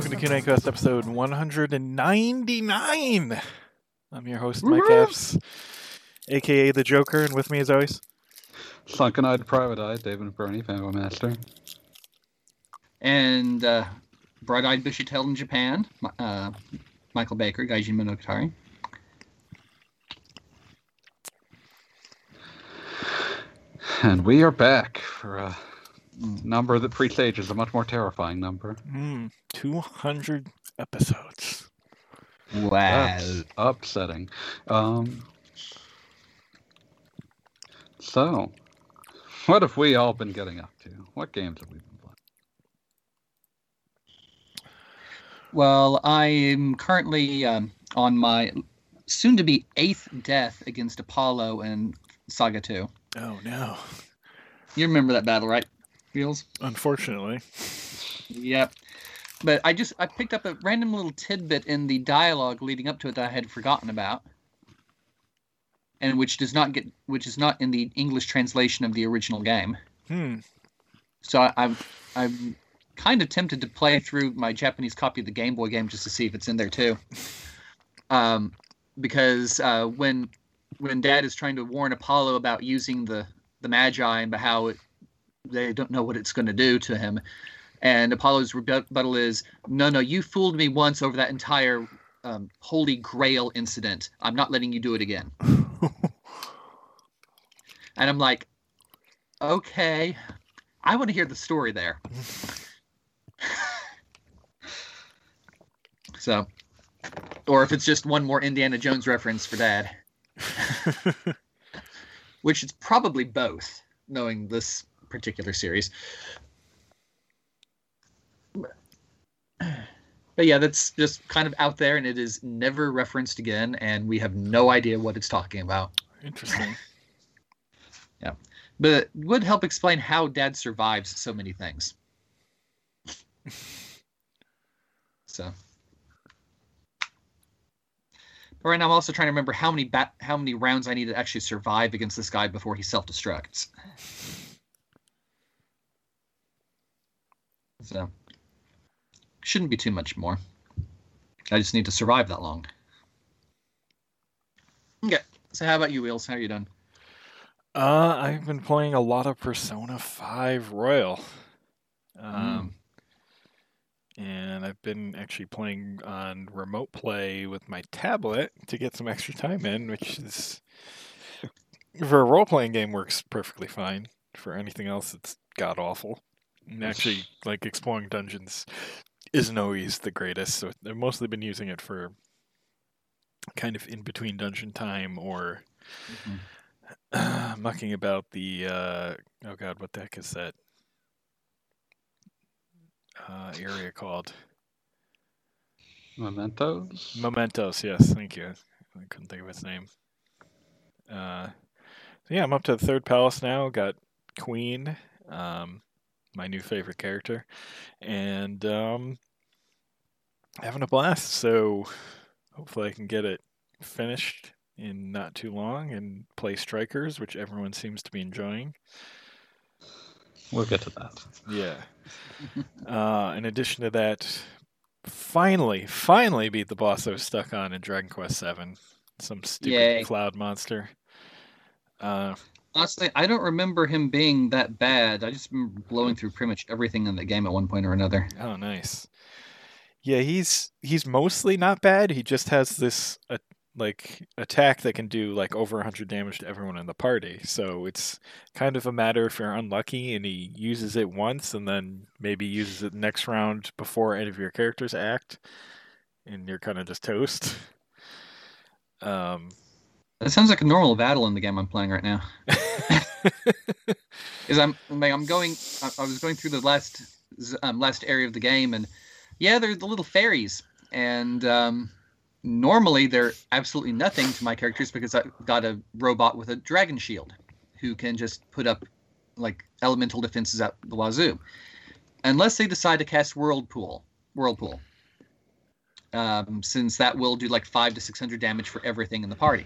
Hello and welcome to Q&A Quest episode 199. I'm your host, Mike Epps, aka the Joker, and with me as always, Sunken Eyed Private Eye, David Bernie, Fanboy Master. and uh, bright-eyed, bushy-tailed in Japan, uh, Michael Baker, Gaijin Monogatari. And we are back for a number that presages a much more terrifying number. mm, 200 episodes. Wow. That's upsetting. Um, so, what have we all been getting up to? What games have we been playing? Well, I am currently um, on my soon-to-be eighth death against Apollo in Saga 2. Oh no. You remember that battle, right, Feels? Unfortunately. Yep. But I just I picked up a random little tidbit in the dialogue leading up to it that I had forgotten about, and which does not get which is not in the English translation of the original game. Hmm. So I, I'm I'm kind of tempted to play through my Japanese copy of the Game Boy game just to see if it's in there too. Um, because uh, when when Dad is trying to warn Apollo about using the the Magi and how it, they don't know what it's going to do to him, and Apollo's rebuttal is, "No, no, you fooled me once over that entire um, Holy Grail incident. I'm not letting you do it again." And I'm like, "Okay, I want to hear the story there." so, or if it's just one more Indiana Jones reference for Dad, which is probably both, knowing this particular series. But yeah, that's just kind of out there, and it is never referenced again, and we have no idea what it's talking about. Interesting. Yeah, but it would help explain how Dad survives so many things. so, but right now, I'm also trying to remember how many bat- how many rounds I need to actually survive against this guy before he self destructs. So, shouldn't be too much more. I just need to survive that long. Okay. So, how about you, Wheels? How are you doing? Uh, I've been playing a lot of Persona 5 Royal. Um, and I've been actually playing on remote play with my tablet to get some extra time in, which is for a role playing game works perfectly fine. For anything else, it's god awful. Actually, like exploring dungeons isn't always the greatest, so I've mostly been using it for kind of in between dungeon time or mucking about the uh, oh god, what the heck is that uh, area called? Mementos? Mementos. Yes, thank you. I couldn't think of its name. Uh, so yeah, I'm up to the third palace now. Got Queen, um, my new favorite character, and um, having a blast. So hopefully I can get it finished in not too long and play Strikers, which everyone seems to be enjoying. We'll get to that. Yeah. uh, in addition to that, finally, finally beat the boss I was stuck on in Dragon Quest VII. Some stupid Yay. cloud monster. Uh, Honestly, I don't remember him being that bad. I just remember blowing through pretty much everything in the game at one point or another. oh, nice. Yeah, he's he's mostly not bad. He just has this uh, like attack that can do like over 100 damage to everyone in the party. So it's kind of a matter if you're unlucky and he uses it once and then maybe uses it next round before any of your characters act and you're kind of just toast. Um That sounds like a normal battle in the game I'm playing right now. Is I'm like, I'm going. I, I was going through the last um, last area of the game, and yeah, they're the little fairies, and um, normally they're absolutely nothing to my characters because I got a robot with a dragon shield, who can just put up like elemental defenses out the wazoo, unless they decide to cast whirlpool. Whirlpool. Um, since that will do like five to six hundred damage for everything in the party.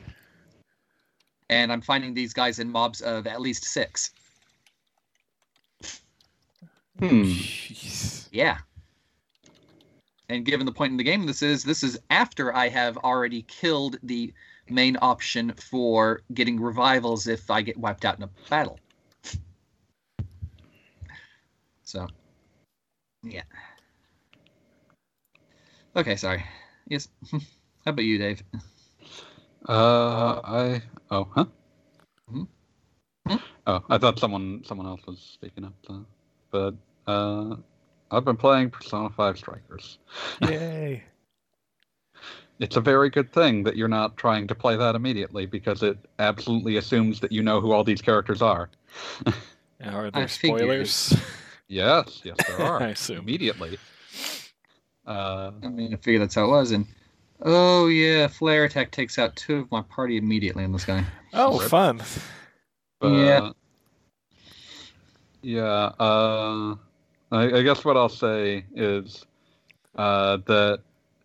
And I'm finding these guys in mobs of at least six. Hmm. jeez. Yeah. and given the point in the game this is, this is after I have already killed the main option for getting revivals if I get wiped out in a battle. So, yeah. Okay, sorry. Yes. How about you, Dave? Uh, I. Oh, huh? Mhm. Oh, I thought someone someone else was speaking up. Uh, but uh, I've been playing Persona Five Strikers. Yay! It's a very good thing that you're not trying to play that immediately because it absolutely assumes that you know who all these characters are. Are I there figured. Yes, spoilers? yes, there are. I assume. Immediately. Uh, I mean, I figure that's how it was. And oh yeah, flare attack takes out two of my party immediately in this guy. Oh, Rip. fun! But, Yeah. Yeah. Uh, I, I guess what I'll say is uh, that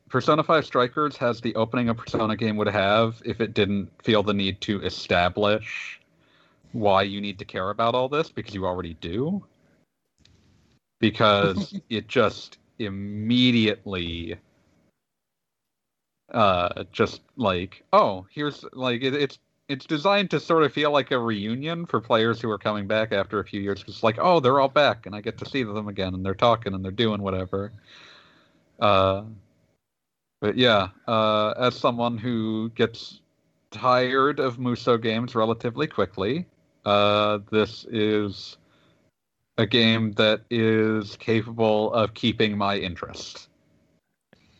Persona 5 Strikers has the opening a Persona game would have if it didn't feel the need to establish why you need to care about all this because you already do. Because it just immediately uh just like oh here's like it, it's it's designed to sort of feel like a reunion for players who are coming back after a few years. It's like, oh, they're all back, and I get to see them again, and they're talking and they're doing whatever. Uh, but yeah, uh, as someone who gets tired of Muso games relatively quickly, uh, this is a game that is capable of keeping my interest.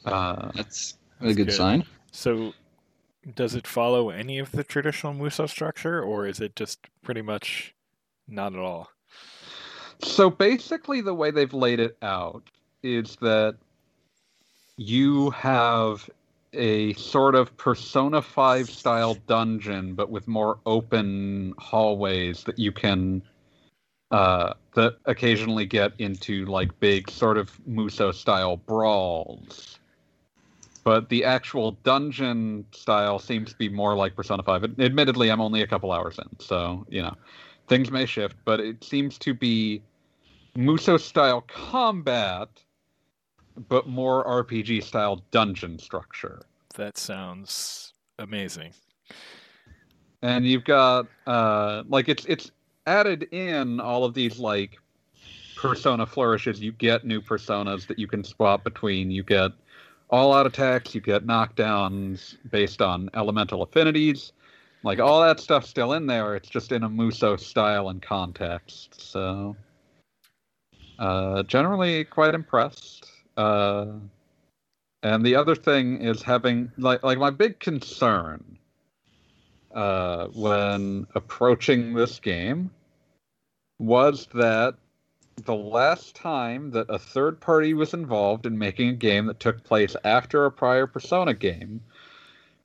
Uh, That's That's a good, good. sign. So, does it follow any of the traditional Muso structure, or is it just pretty much not at all? So basically, the way they've laid it out is that you have a sort of Persona 5 style dungeon, but with more open hallways that you can. Uh, that occasionally get into like big sort of Muso style brawls. But the actual dungeon style seems to be more like Persona 5. Admittedly, I'm only a couple hours in, so, you know, things may shift, but it seems to be Muso style combat, but more RPG style dungeon structure. That sounds amazing. And you've got uh like it's it's added in all of these like persona flourishes. You get new personas that you can swap between. You get all out attacks, you get knockdowns based on elemental affinities. Like all that stuff's still in there. It's just in a Muso style and context. So uh generally quite impressed. Uh and the other thing is having like like my big concern uh, when approaching this game was that the last time that a third party was involved in making a game that took place after a prior Persona game,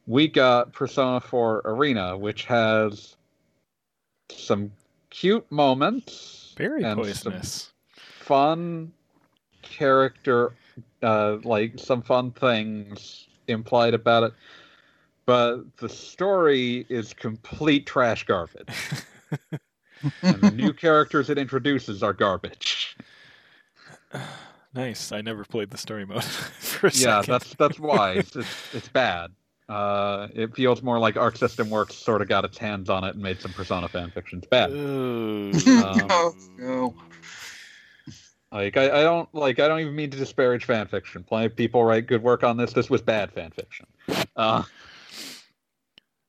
we got Persona 4 Arena, which has some cute moments, Very poisonous. fun character, uh, like some fun things implied about it. But the story is complete trash garbage. and the new characters it introduces are garbage. nice. I never played the story mode for a Yeah, second. that's that's why it's it's, it's bad. Uh, it feels more like Arc System Works sort of got its hands on it and made some Persona fan fiction. It's bad. Ooh. Um, no, no. Like I, I don't like I don't even mean to disparage fan fiction. Plenty of people write good work on this. This was bad fan fiction. Uh,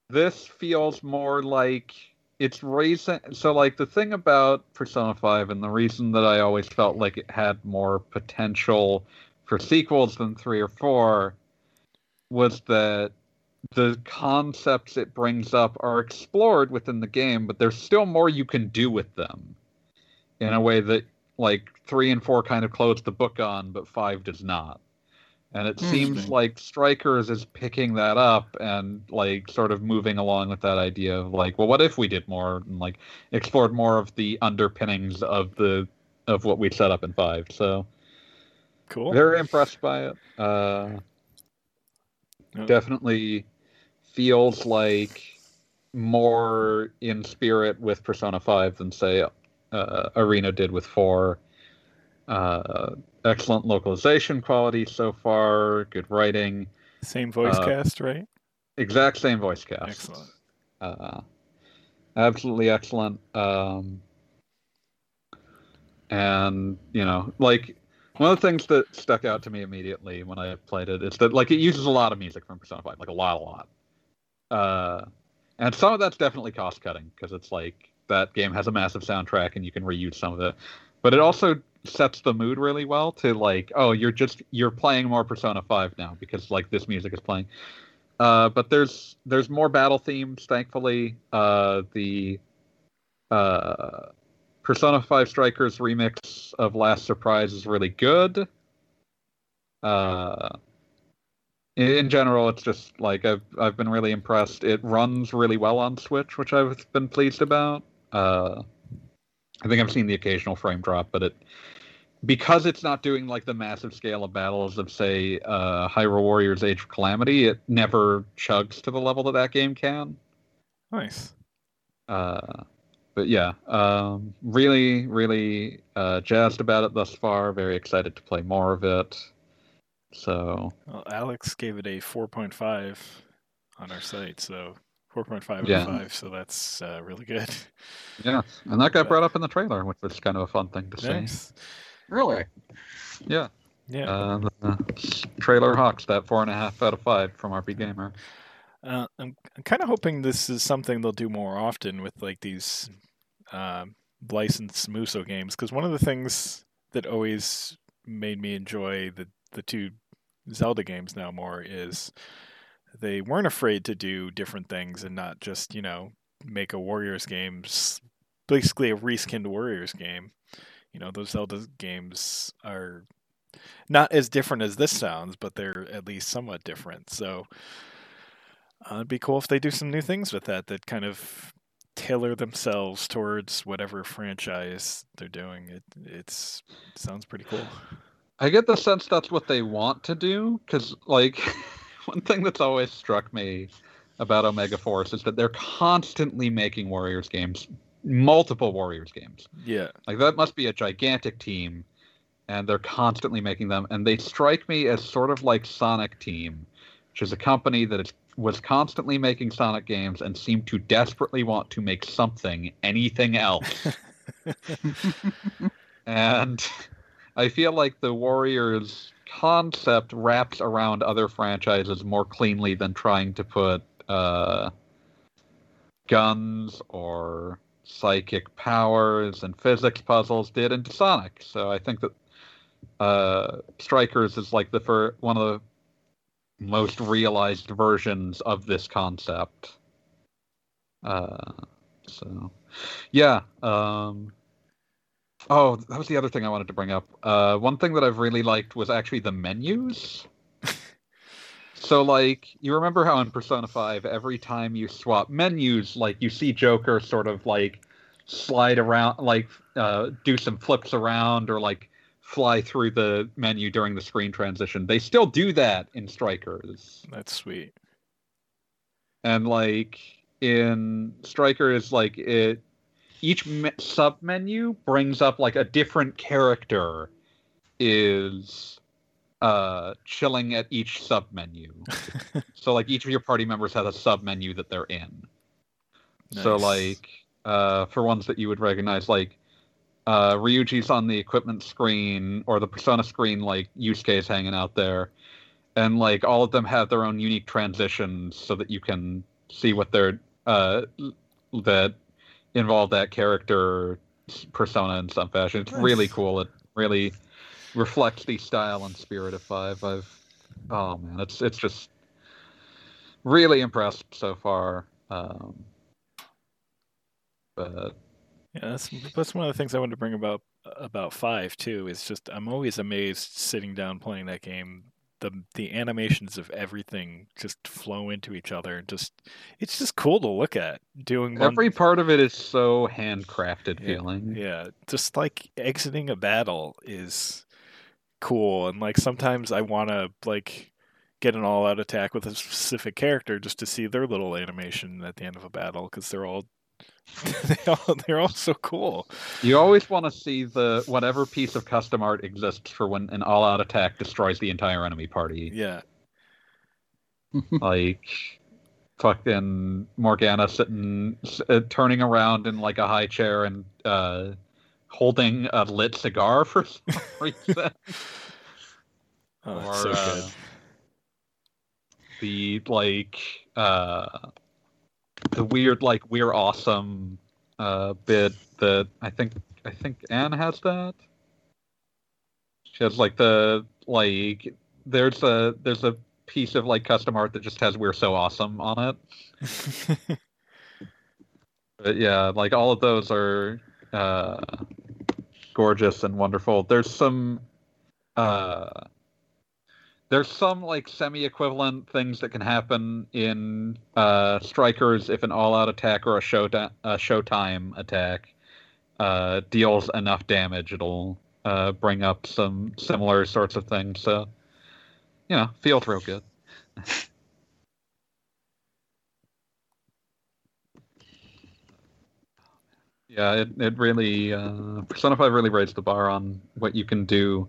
this feels more like it's raising. So like the thing about Persona Five and the reason that I always felt like it had more potential for sequels than three or four was that the concepts it brings up are explored within the game, but there's still more you can do with them in a way that like three and four kind of close the book on, but five does not. And it seems like Strikers is picking that up and like sort of moving along with that idea of like, well, what if we did more and like explored more of the underpinnings of the of what we set up in five. So cool. very impressed by it. Uh, Yeah. definitely feels like more in spirit with Persona 5 than say uh, Arena did with 4. Uh, excellent localization quality so far. Good writing. Same voice Uh, cast, right? Exact same voice cast. Excellent. Uh, absolutely excellent. Um, and you know, like one of the things that stuck out to me immediately when I played it is that like it uses a lot of music from Persona 5, like a lot, a lot. Uh, and some of that's definitely cost cutting because it's like that game has a massive soundtrack and you can reuse some of it. But it also sets the mood really well to like, oh, you're just you're playing more Persona 5 now because like this music is playing. Uh, but there's there's more battle themes, thankfully. Uh, the uh, Persona 5 Strikers remix of Last Surprise is really good. Uh, in, in general, it's just like I've I've been really impressed. It runs really well on Switch, which I've been pleased about. Uh, I think I've seen the occasional frame drop, but it because it's not doing like the massive scale of battles of say uh, Hyrule Warriors Age of Calamity, it never chugs to the level that that game can. Nice. Uh, but yeah, um, really, really uh, jazzed about it thus far. Very excited to play more of it. So Well, Alex gave it a 4.5 on our site, so 4.5 out Yeah. of 5, so that's uh, really good. yeah, and that got But- brought up in the trailer, which was kind of a fun thing to see. Nice. Really? Yeah, Yeah. uh, the trailer hawks that four and a half out of five from RP Gamer. Uh, I'm, I'm kind of hoping this is something they'll do more often with like these um, licensed Muso games, because one of the things that always made me enjoy the the two Zelda games now more is they weren't afraid to do different things and not just you know make a Warriors game, basically a reskinned Warriors game. You know, those Zelda games are not as different as this sounds, but they're at least somewhat different. So uh, it'd be cool if they do some new things with that that kind of tailor themselves towards whatever franchise they're doing. It it's sounds pretty cool. I get the sense that's what they want to do because, like, one thing that's always struck me about Omega Force is that they're constantly making Warriors games, multiple Warriors games. Yeah, Like, that must be a gigantic team, and they're constantly making them. And they strike me as sort of like Sonic Team, which is a company that is, was constantly making Sonic games and seemed to desperately want to make something, anything else. and I feel like the Warriors concept wraps around other franchises more cleanly than trying to put uh, guns or psychic powers and physics puzzles did into Sonic. So I think that uh, Strikers is like the fir- one of the most realized versions of this concept. Uh, so, yeah. Um, oh, that was the other thing I wanted to bring up. Uh, one thing that I've really liked was actually the menus. So, like, you remember how in Persona 5, every time you swap menus, like, you see Joker sort of, like, slide around, like, uh, do some flips around or, like, fly through the menu during the screen transition. They still do that in Strikers that's sweet. and like in strikers like it each me- sub menu brings up like a different character is uh chilling at each sub menu so like each of your party members has a sub menu that they're in. So like uh for ones that you would recognize like uh ryuji's on the equipment screen or the persona screen like yusuke's hanging out there. And like all of them have their own unique transitions so that you can see what they're uh that involve that character persona in some fashion. It's really cool. It really reflects the style and spirit of five i've oh man it's it's just really impressed so far um but Yeah, that's that's one of the things I wanted to bring about about five too. Is just I'm always amazed sitting down playing that game. The the animations of everything just flow into each other. and Just it's just cool to look at. Doing one, every part of it is so handcrafted feeling yeah, just like exiting a battle is cool, and like sometimes I want to like get an all out attack with a specific character just to see their little animation at the end of a battle because they're all they all they're all so cool. You always want to see the whatever piece of custom art exists for when an all-out attack destroys the entire enemy party. Yeah. like fucking Morgana sitting, uh, turning around in like a high chair and uh, holding a lit cigar for some reason. Oh, that's Or, so uh, good. the like uh, the weird like we're awesome uh, bit that I think I think Anne has that. She has like the like there's a there's a piece of like custom art that just has we're so awesome on it. But yeah, like all of those are uh, gorgeous and wonderful. There's some uh, there's some like semi-equivalent things that can happen in uh, strikers if an all-out attack or a show a showtime attack uh, deals enough damage. It'll uh, bring up some similar sorts of things. So you know, feels real good. Yeah, it, it really uh, Persona 5 really raised the bar on what you can do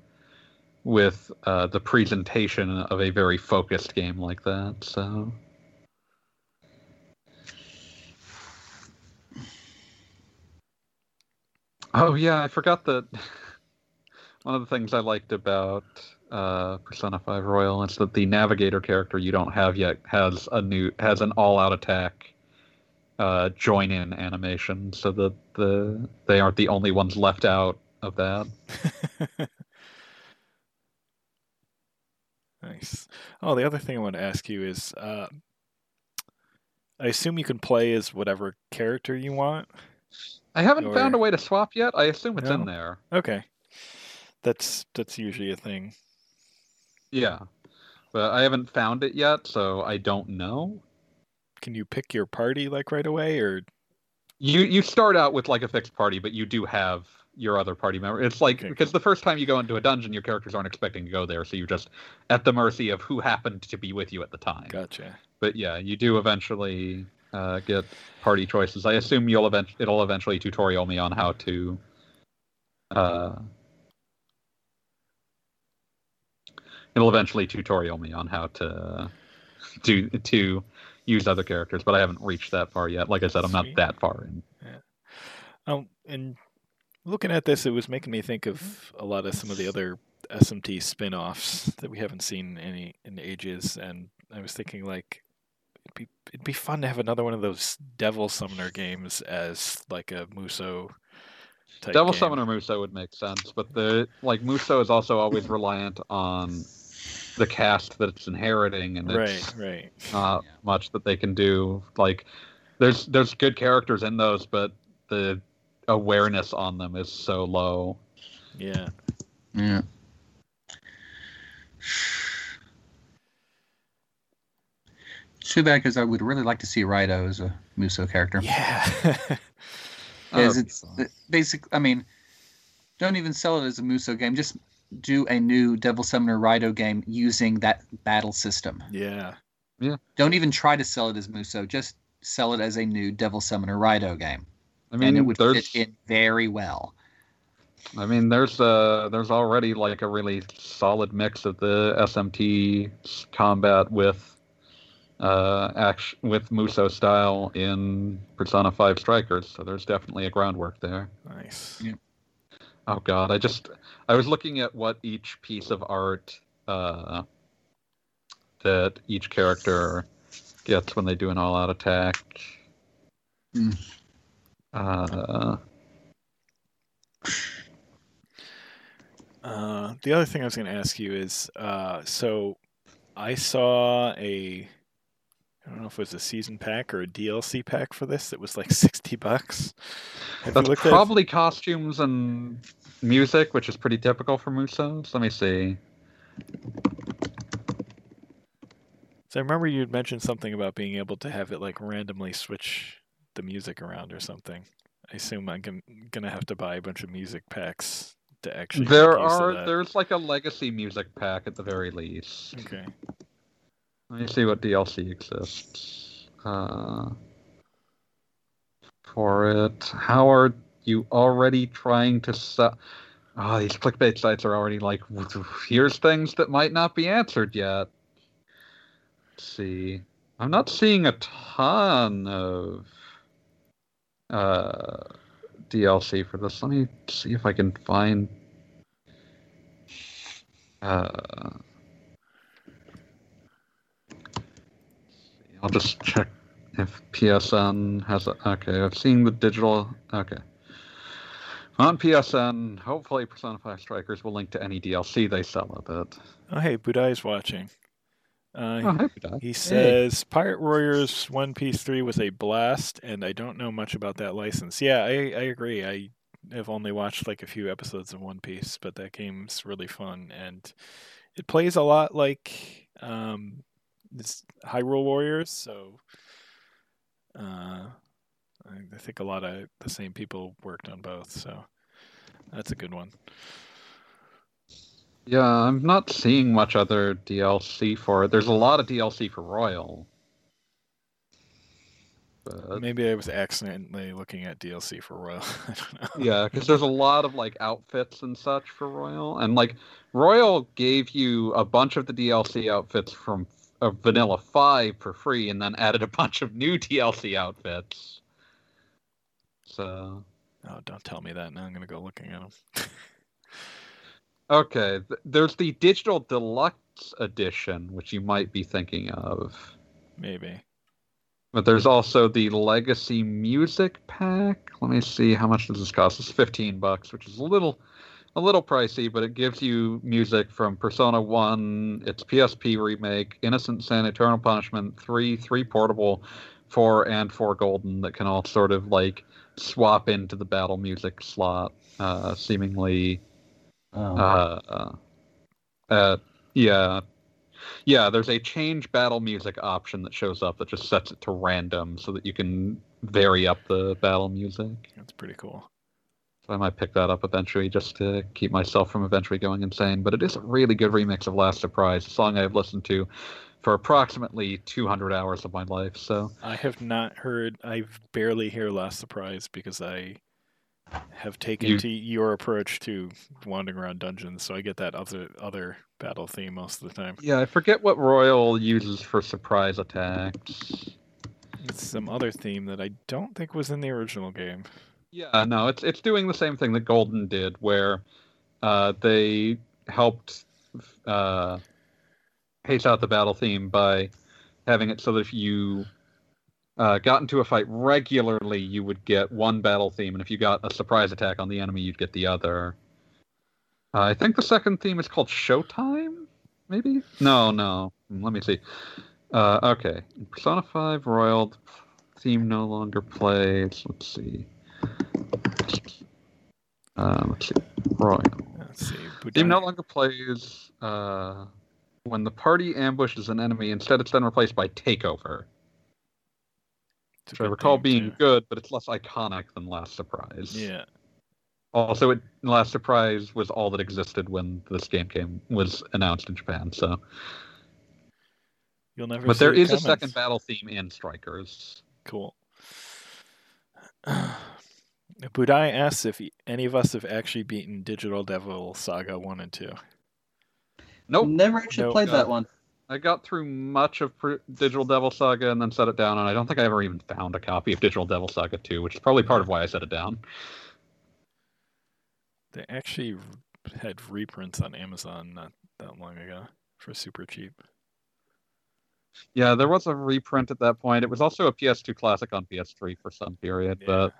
with uh, the presentation of a very focused game like that. So Oh yeah, I forgot that one of the things I liked about uh, Persona 5 Royal is that the navigator character you don't have yet has a new has an all-out attack uh, join in animation, so that the they aren't the only ones left out of that. nice. Oh, the other thing I want to ask you is, uh, I assume you can play as whatever character you want. I haven't Or- found a way to swap yet. I assume it's in there. Okay, that's that's usually a thing. Yeah, but I haven't found it yet, so I don't know. Can you pick your party like right away, or You you start out with like a fixed party, but you do have your other party member. It's like Okay, because the first time you go into a dungeon, your characters aren't expecting to go there, so you're just at the mercy of who happened to be with you at the time. gotcha? But yeah, you do eventually uh, get party choices. I assume you'll event- it'll eventually tutorial me on how to. Uh, it'll eventually tutorial me on how to do to use other characters, but I haven't reached that far yet. Like I said, I'm not that far in. Yeah. Um, and looking at this, it was making me think of a lot of some of the other SMT spin-offs that we haven't seen any in ages, and I was thinking like it'd be it'd be fun to have another one of those Devil Summoner games as like a Muso. Devil game. Summoner Muso would make sense, but the like Muso is also always reliant on the cast that it's inheriting, and it's Right, right. not Yeah. much that they can do. Like, there's there's good characters in those, but the awareness on them is so low. Yeah. Yeah. Too bad because I would really like to see Raidou as a Muso character. Yeah. Oh, Because it's fun. basic. I mean, don't even sell it as a Muso game. Just do a new Devil Summoner Raidou game using that battle system. yeah. Yeah. Don't even try to sell it as Muso. Just sell it as a new Devil Summoner Raidou game, I mean, and it would there's fit in very well. I mean, there's uh there's already like a really solid mix of the SMT combat with uh action with Muso style in Persona 5 Strikers, so there's definitely a groundwork there. Nice. Yeah. Oh god, I just I was looking at what each piece of art uh that each character gets when they do an all-out attack. Hmm. Uh Uh, the other thing I was going to ask you is, uh, so I saw a, I don't know if it was a season pack or a DLC pack for this. That was like sixty bucks. Have That's looked at- probably costumes and music, which is pretty typical for Musos. Let me see. So I remember you'd mentioned something about being able to have it like randomly switch the music around or something. I assume I'm gonna have to buy a bunch of music packs to actually. There are there's like a legacy music pack at the very least. Okay. Let me see what DLC exists. Uh, for it. How are you already trying to sell? Oh, these clickbait sites are already like, here's things that might not be answered yet. Let's see. I'm not seeing a ton of uh, DLC for this. Let me see if I can find. Uh, I'll just check if PSN has a. Okay, I've seen the digital. Okay. On PSN, hopefully Persona 5 Strikers will link to any DLC they sell of it. Oh, hey, Budai's watching. Uh, Oh, happy to. he says Pirate Warriors One Piece 3 was a blast, and I don't know much about that license. Yeah, I, I agree. I have only watched like a few episodes of One Piece, but that game's really fun, and it plays a lot like um, this Hyrule Warriors, so uh, I think a lot of the same people worked on both, so that's a good one. Yeah, I'm not seeing much other DLC for it. There's a lot of DLC for Royal. But, Maybe I was accidentally looking at DLC for Royal. I don't know. yeah, because there's a lot of like outfits and such for Royal, and like Royal gave you a bunch of the DLC outfits from uh, Vanilla Five for free, and then added a bunch of new DLC outfits. So Oh, don't tell me that. Now I'm gonna go looking at them. okay, th- there's the digital deluxe edition, which you might be thinking of. Maybe. But there's also the Legacy Music Pack. Let me see how much does this cost. It's 15 bucks, which is a little a little pricey, but it gives you music from Persona 1, its PSP remake, Innocent Sin, Eternal Punishment, 3, 3 portable, 4 and 4 golden that can all sort of like swap into the battle music slot uh seemingly Oh. uh, uh, uh, yeah, yeah. There's a change battle music option that shows up that just sets it to random so that you can vary up the battle music. That's pretty cool. So I might pick that up eventually just to keep myself from eventually going insane. But it is a really good remix of Last Surprise, a song I've listened to for approximately 200 hours of my life. So I have not heard. I barely hear Last Surprise because I have taken You- to your approach to wandering around dungeons, so I get that other other battle theme most of the time. yeah, I forget what Royal uses for surprise attacks. It's some other theme that I don't think was in the original game. Yeah, no, it's it's doing the same thing that Golden did, where uh, they helped uh, pace out the battle theme by having it so that if you uh, got into a fight regularly, you would get one battle theme, and if you got a surprise attack on the enemy, you'd get the other. Uh, I think the second theme is called Showtime, maybe? No, no. Let me see. Uh, okay, Persona 5 Royal theme no longer plays. Let's see. Let's see. Royal. Let's see. Theme no longer plays uh, when the party ambushes an enemy. Instead, it's then replaced by Takeover, which I recall being too. good, but it's less iconic than Last Surprise. Yeah. Also, it, Last Surprise was all that existed when this game came was announced in Japan. So, You'll never. but there is a second battle theme in Strikers. Cool. Budai asks if any of us have actually beaten Digital Devil Saga 1 and 2. Nope. Never actually Nope. played Uh, that one. I got through much of Digital Devil Saga and then set it down, and I don't think I ever even found a copy of Digital Devil Saga 2, which is probably part of why I set it down. They actually had reprints on Amazon not that long ago for super cheap. Yeah, there was a reprint at that point. It was also a PS2 classic on PS3 for some period, but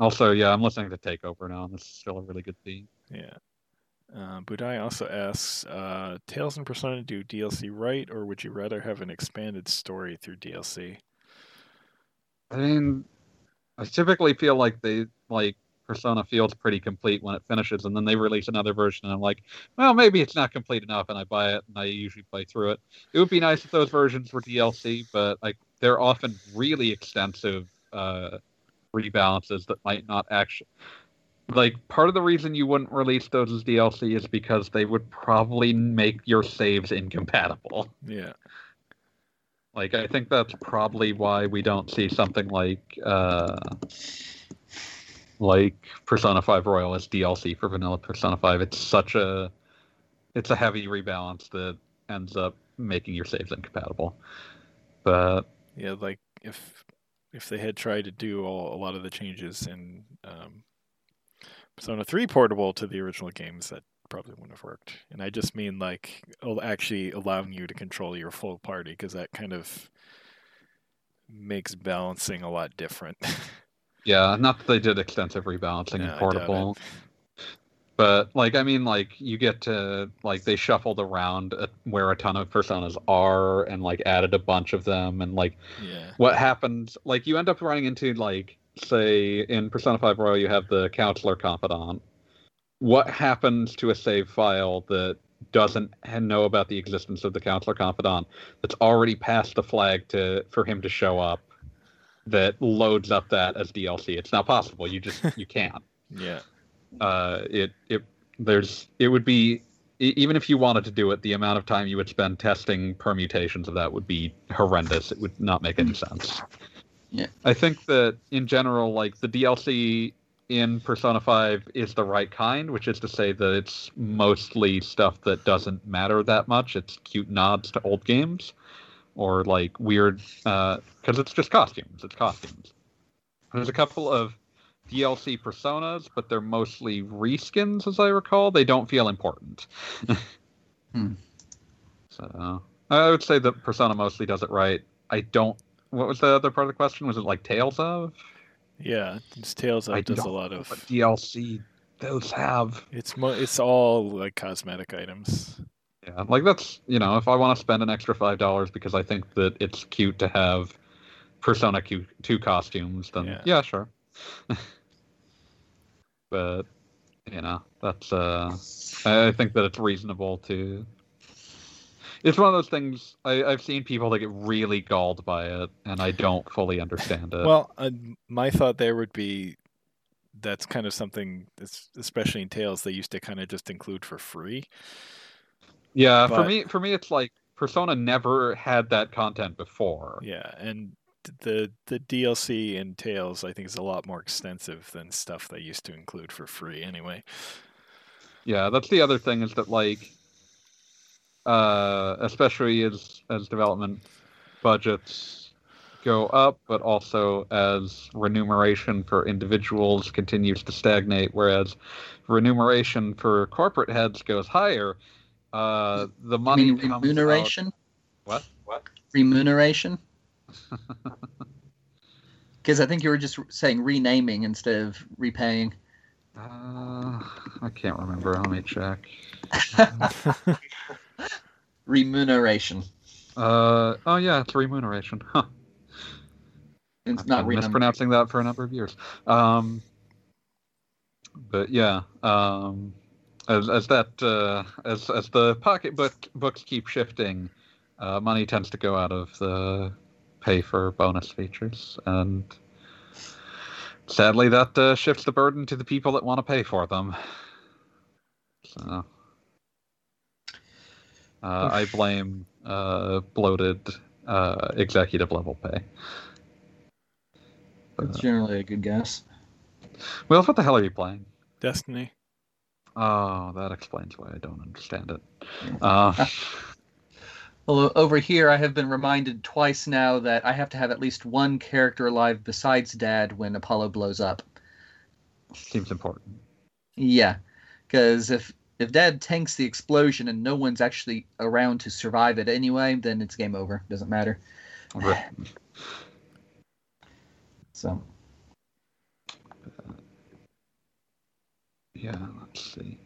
also, yeah, I'm listening to Takeover now, and this is still a really good theme. Yeah. Uh, Budai also asks, uh, Tales and Persona do DLC right, or would you rather have an expanded story through DLC? I mean, I typically feel like they like Persona feels pretty complete when it finishes, and then they release another version, and I'm like, well, maybe it's not complete enough, and I buy it, and I usually play through it. It would be nice if those versions were DLC, but like they're often really extensive uh, rebalances that might not actually. Like part of the reason you wouldn't release those as DLC is because they would probably make your saves incompatible. Yeah. Like I think that's probably why we don't see something like uh, like Persona 5 Royal as DLC for vanilla Persona 5. It's such a it's a heavy rebalance that ends up making your saves incompatible. But Yeah, like if if they had tried to do all, a lot of the changes in um, Persona 3 portable to the original games, that probably wouldn't have worked. And I just mean like actually allowing you to control your full party because that kind of makes balancing a lot different. yeah, not that they did extensive rebalancing I in portable. But like, I mean, like you get to like they shuffled around where a ton of personas are and like added a bunch of them and like yeah. what happens like you end up running into like say in Persona 5 Royal you have the counselor confidant. What happens to a save file that doesn't know about the existence of the counselor confidant that's already passed the flag to for him to show up that loads up that as DLC? It's not possible. You just you can't Yeah. Uh, it it there's it would be even if you wanted to do it, the amount of time you would spend testing permutations of that would be horrendous. It would not make any sense. Yeah. I think that in general, like the DLC in Persona 5 is the right kind, which is to say that it's mostly stuff that doesn't matter that much. It's cute nods to old games or like weird uh because it's just costumes. It's costumes. There's a couple of DLC personas, but they're mostly reskins, as I recall. They don't feel important. Hmm. So I would say that Persona mostly does it right. I don't. What was the other part of the question? Was it like Tales of? Yeah. It's Tales I of does a lot of what DLC those have. it's mo- it's all like cosmetic items. Yeah, like that's you know, if I want to spend an extra five dollars because I think that it's cute to have Persona Q- two costumes, then Yeah. yeah, sure. but you know, that's uh, I think that it's reasonable to. It's one of those things I, I've seen people that get really galled by it, and I don't fully understand it. Well, uh, my thought there would be that's kind of something, that's, especially in Tales, they used to kind of just include for free. yeah, for me, for me, it's like Persona never had that content before. Yeah, and the the DLC in Tales, I think, is a lot more extensive than stuff they used to include for free. Anyway, Yeah, that's the other thing is that like uh especially as as development budgets go up, but also as remuneration for individuals continues to stagnate, whereas remuneration for corporate heads goes higher, uh the money mean comes out- remuneration? What? What? Remuneration? Because I think you were just saying renaming instead of repaying. Uh, I can't remember. Let me check. Remuneration. Uh, oh yeah, it's remuneration. Huh. It's I've not been mispronouncing that for a number of years. Um, but yeah, um, as as that uh, as as the pocketbook books keep shifting, uh, money tends to go out of the pay for bonus features, and sadly, that uh, shifts the burden to the people that want to pay for them. So. Uh, I blame uh, bloated uh, executive level pay. That's generally a good guess. Well, what the hell are you playing? Destiny. Oh, that explains why I don't understand it. Although over here, I have been reminded twice now that I have to have at least one character alive besides Dad when Apollo blows up. seems important. Yeah, because if if Dad tanks the explosion and no one's actually around to survive it anyway, then it's game over. Doesn't matter. Right. So Yeah, let's see.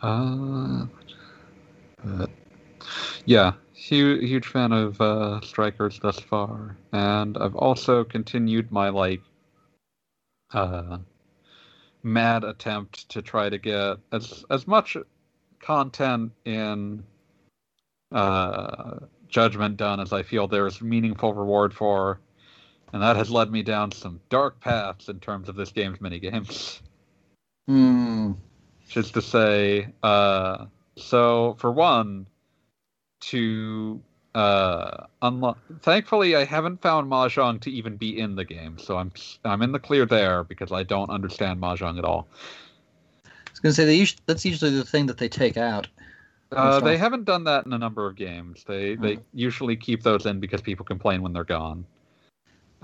Uh, but yeah, huge, huge fan of uh, Strikers thus far, and I've also continued my like uh, mad attempt to try to get as as much content in uh, Judgment done as I feel there is meaningful reward for, and that has led me down some dark paths in terms of this game's minigames. hmm. Which is to say, uh, so for one, to uh, unlo- thankfully, I haven't found mahjong to even be in the game, so I'm I'm in the clear there because I don't understand mahjong at all. I was gonna say they us- that's usually the thing that they take out. Uh, they haven't done that in a number of games. They they Oh. usually keep those in because people complain when they're gone.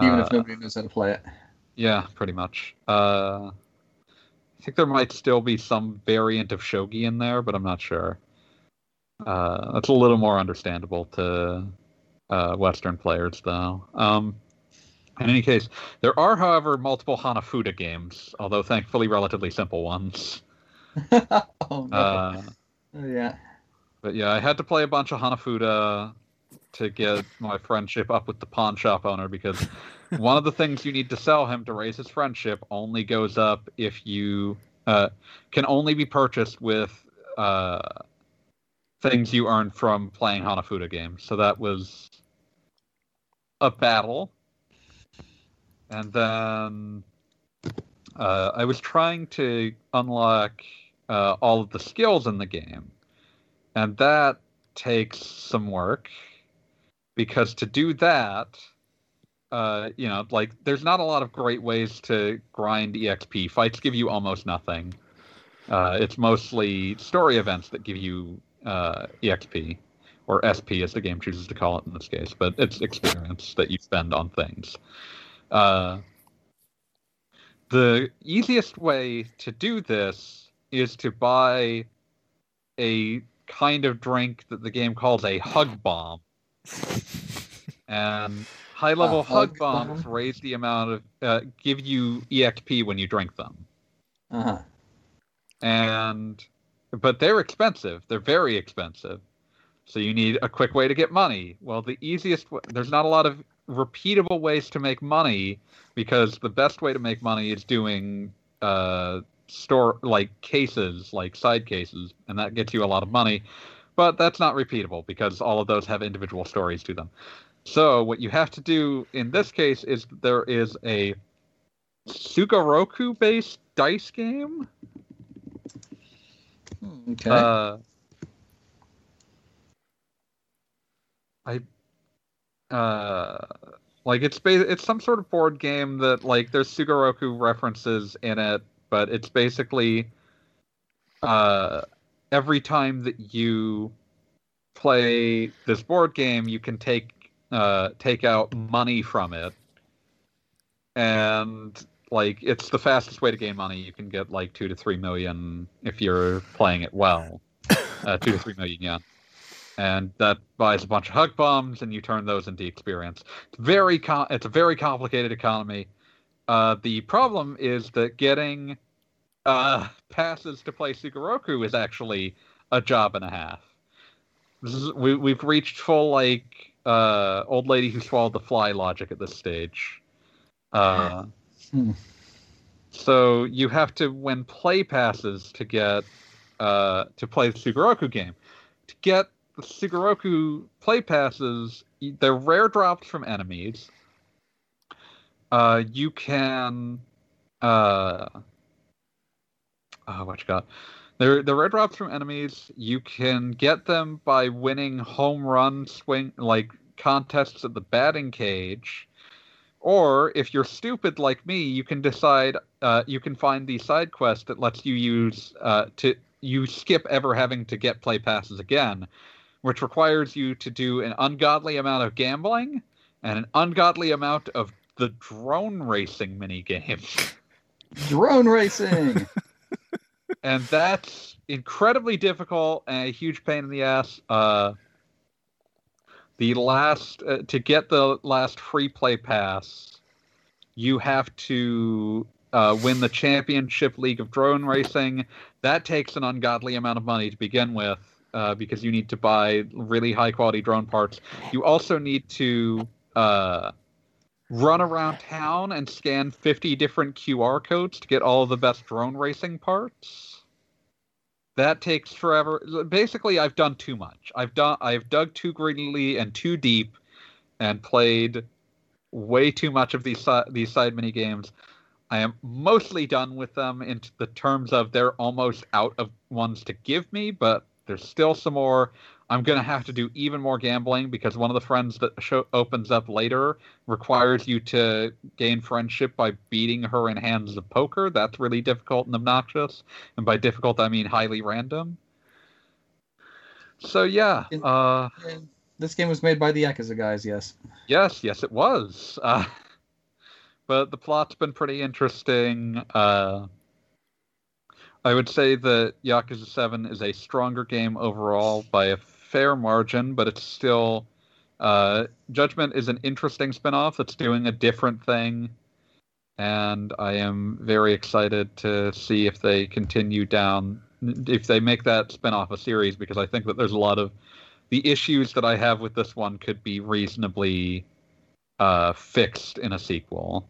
Even Uh, if nobody knows how to play it. Yeah, pretty much. Uh, I think there might still be some variant of shogi in there, but I'm not sure. Uh, that's a little more understandable to uh, Western players, though. Um, in any case, there are, however, multiple Hanafuda games, although thankfully relatively simple ones. oh, no. Uh, yeah. but yeah, I had to play a bunch of Hanafuda to get my friendship up with the pawn shop owner because one of the things you need to sell him to raise his friendship only goes up if you uh, can only be purchased with uh, things you earn from playing Hanafuda games. So that was a battle. And then uh, I was trying to unlock uh, all of the skills in the game. And that takes some work because to do that, uh, you know, like there's not a lot of great ways to grind EXP. Fights give you almost nothing. Uh, it's mostly story events that give you uh, EXP, or SP as the game chooses to call it in this case, but it's experience that you spend on things. Uh, the easiest way to do this is to buy a kind of drink that the game calls a hug bomb. and high level hug, hug bombs bomb? raise the amount of uh, give you exp when you drink them Uh huh. and but they're expensive. They're very expensive. So you need a quick way to get money. Well the easiest w- there's not a lot of repeatable ways to make money because the best way to make money is doing uh store like cases like side cases and that gets you a lot of money. But that's not repeatable because all of those have individual stories to them. So what you have to do in this case is there is a Sugoroku based dice game Okay. uh, I uh like it's it's some sort of board game that like there's Sugoroku references in it, but it's basically uh every time that you play this board game, you can take uh take out money from it. And like it's the fastest way to gain money. You can get like 2 to 3 million if you're playing it well uh, two to three million yen, and that buys a bunch of hug bombs, and you turn those into experience. It's very it's a very complicated economy. Uh, the problem is that getting uh, passes to play Sugoroku is actually a job and a half. Is, we, we've reached full like uh, old lady who swallowed the fly logic at this stage. Uh, Hmm. So you have to win play passes to get uh, to play the Sugoroku game. To get the Sugoroku play passes, they're rare drops from enemies. Uh, you can, uh, oh, what you got? They're they're rare drops from enemies. You can get them by winning home run swing like contests at the batting cage. Or if you're stupid like me, you can decide. Uh, you can find the side quest that lets you use uh, to you skip ever having to get play passes again, which requires you to do an ungodly amount of gambling and an ungodly amount of the drone racing mini game. Drone racing. and that's incredibly difficult and a huge pain in the ass. Uh, the last uh, to get the last free play pass, you have to uh, win the championship league of drone racing. That takes an ungodly amount of money to begin with. Uh, because you need to buy really high quality drone parts. You also need to uh, run around town and scan 50 different QR codes to get all the best drone racing parts. That takes forever. Basically, I've done too much. I've done I've dug too greedily and too deep and played way too much of these these side mini games. I am mostly done with them in the terms of they're almost out of ones to give me, but there's still some more. I'm gonna have to do even more gambling because one of the friends that show opens up later requires you to gain friendship by beating her in hands of poker. That's really difficult and obnoxious, and by difficult I mean highly random. So yeah, uh, This game was made by the Yakuza guys, yes. Yes, yes, it was. Uh, but the plot's been pretty interesting. Uh, I would say that Yakuza 7 is a stronger game overall by a fair margin, but it's still. Uh, Judgment is an interesting spin off that's doing a different thing. And I am very excited to see if they continue down, if they make that spin off a series, because I think that there's a lot of the issues that I have with this one could be reasonably uh, fixed in a sequel.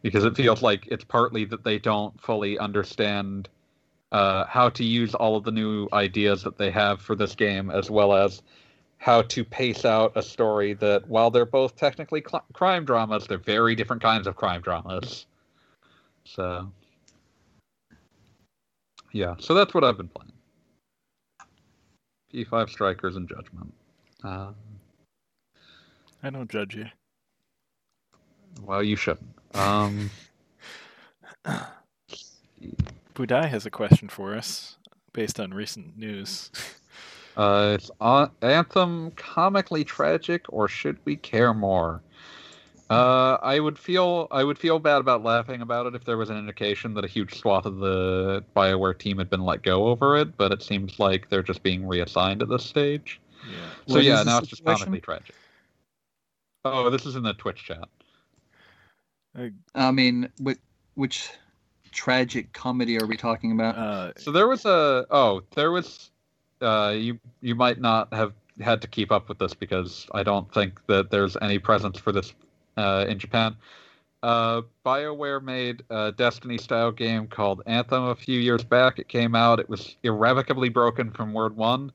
Because it feels like it's partly that they don't fully understand uh, how to use all of the new ideas that they have for this game, as well as how to pace out a story that, while they're both technically cl- crime dramas, they're very different kinds of crime dramas. So, yeah, so that's what I've been playing. P5 Strikers and Judgment. Uh, I don't judge you. well, you shouldn't. Um, Budai has a question for us based on recent news. uh, it's on Anthem comically tragic, or should we care more? Uh, I would feel I would feel bad about laughing about it if there was an indication that a huge swath of the Bioware team had been let go over it, but it seems like they're just being reassigned at this stage. Yeah. So What is yeah, now it's just situation? comically tragic. Oh, this is in the Twitch chat. I mean, which, which tragic comedy are we talking about? Uh, So there was a oh there was uh you you might not have had to keep up with this because I don't think that there's any presence for this uh, in Japan. Uh, BioWare made a Destiny style game called Anthem a few years back. It came out. It was irrevocably broken from word one.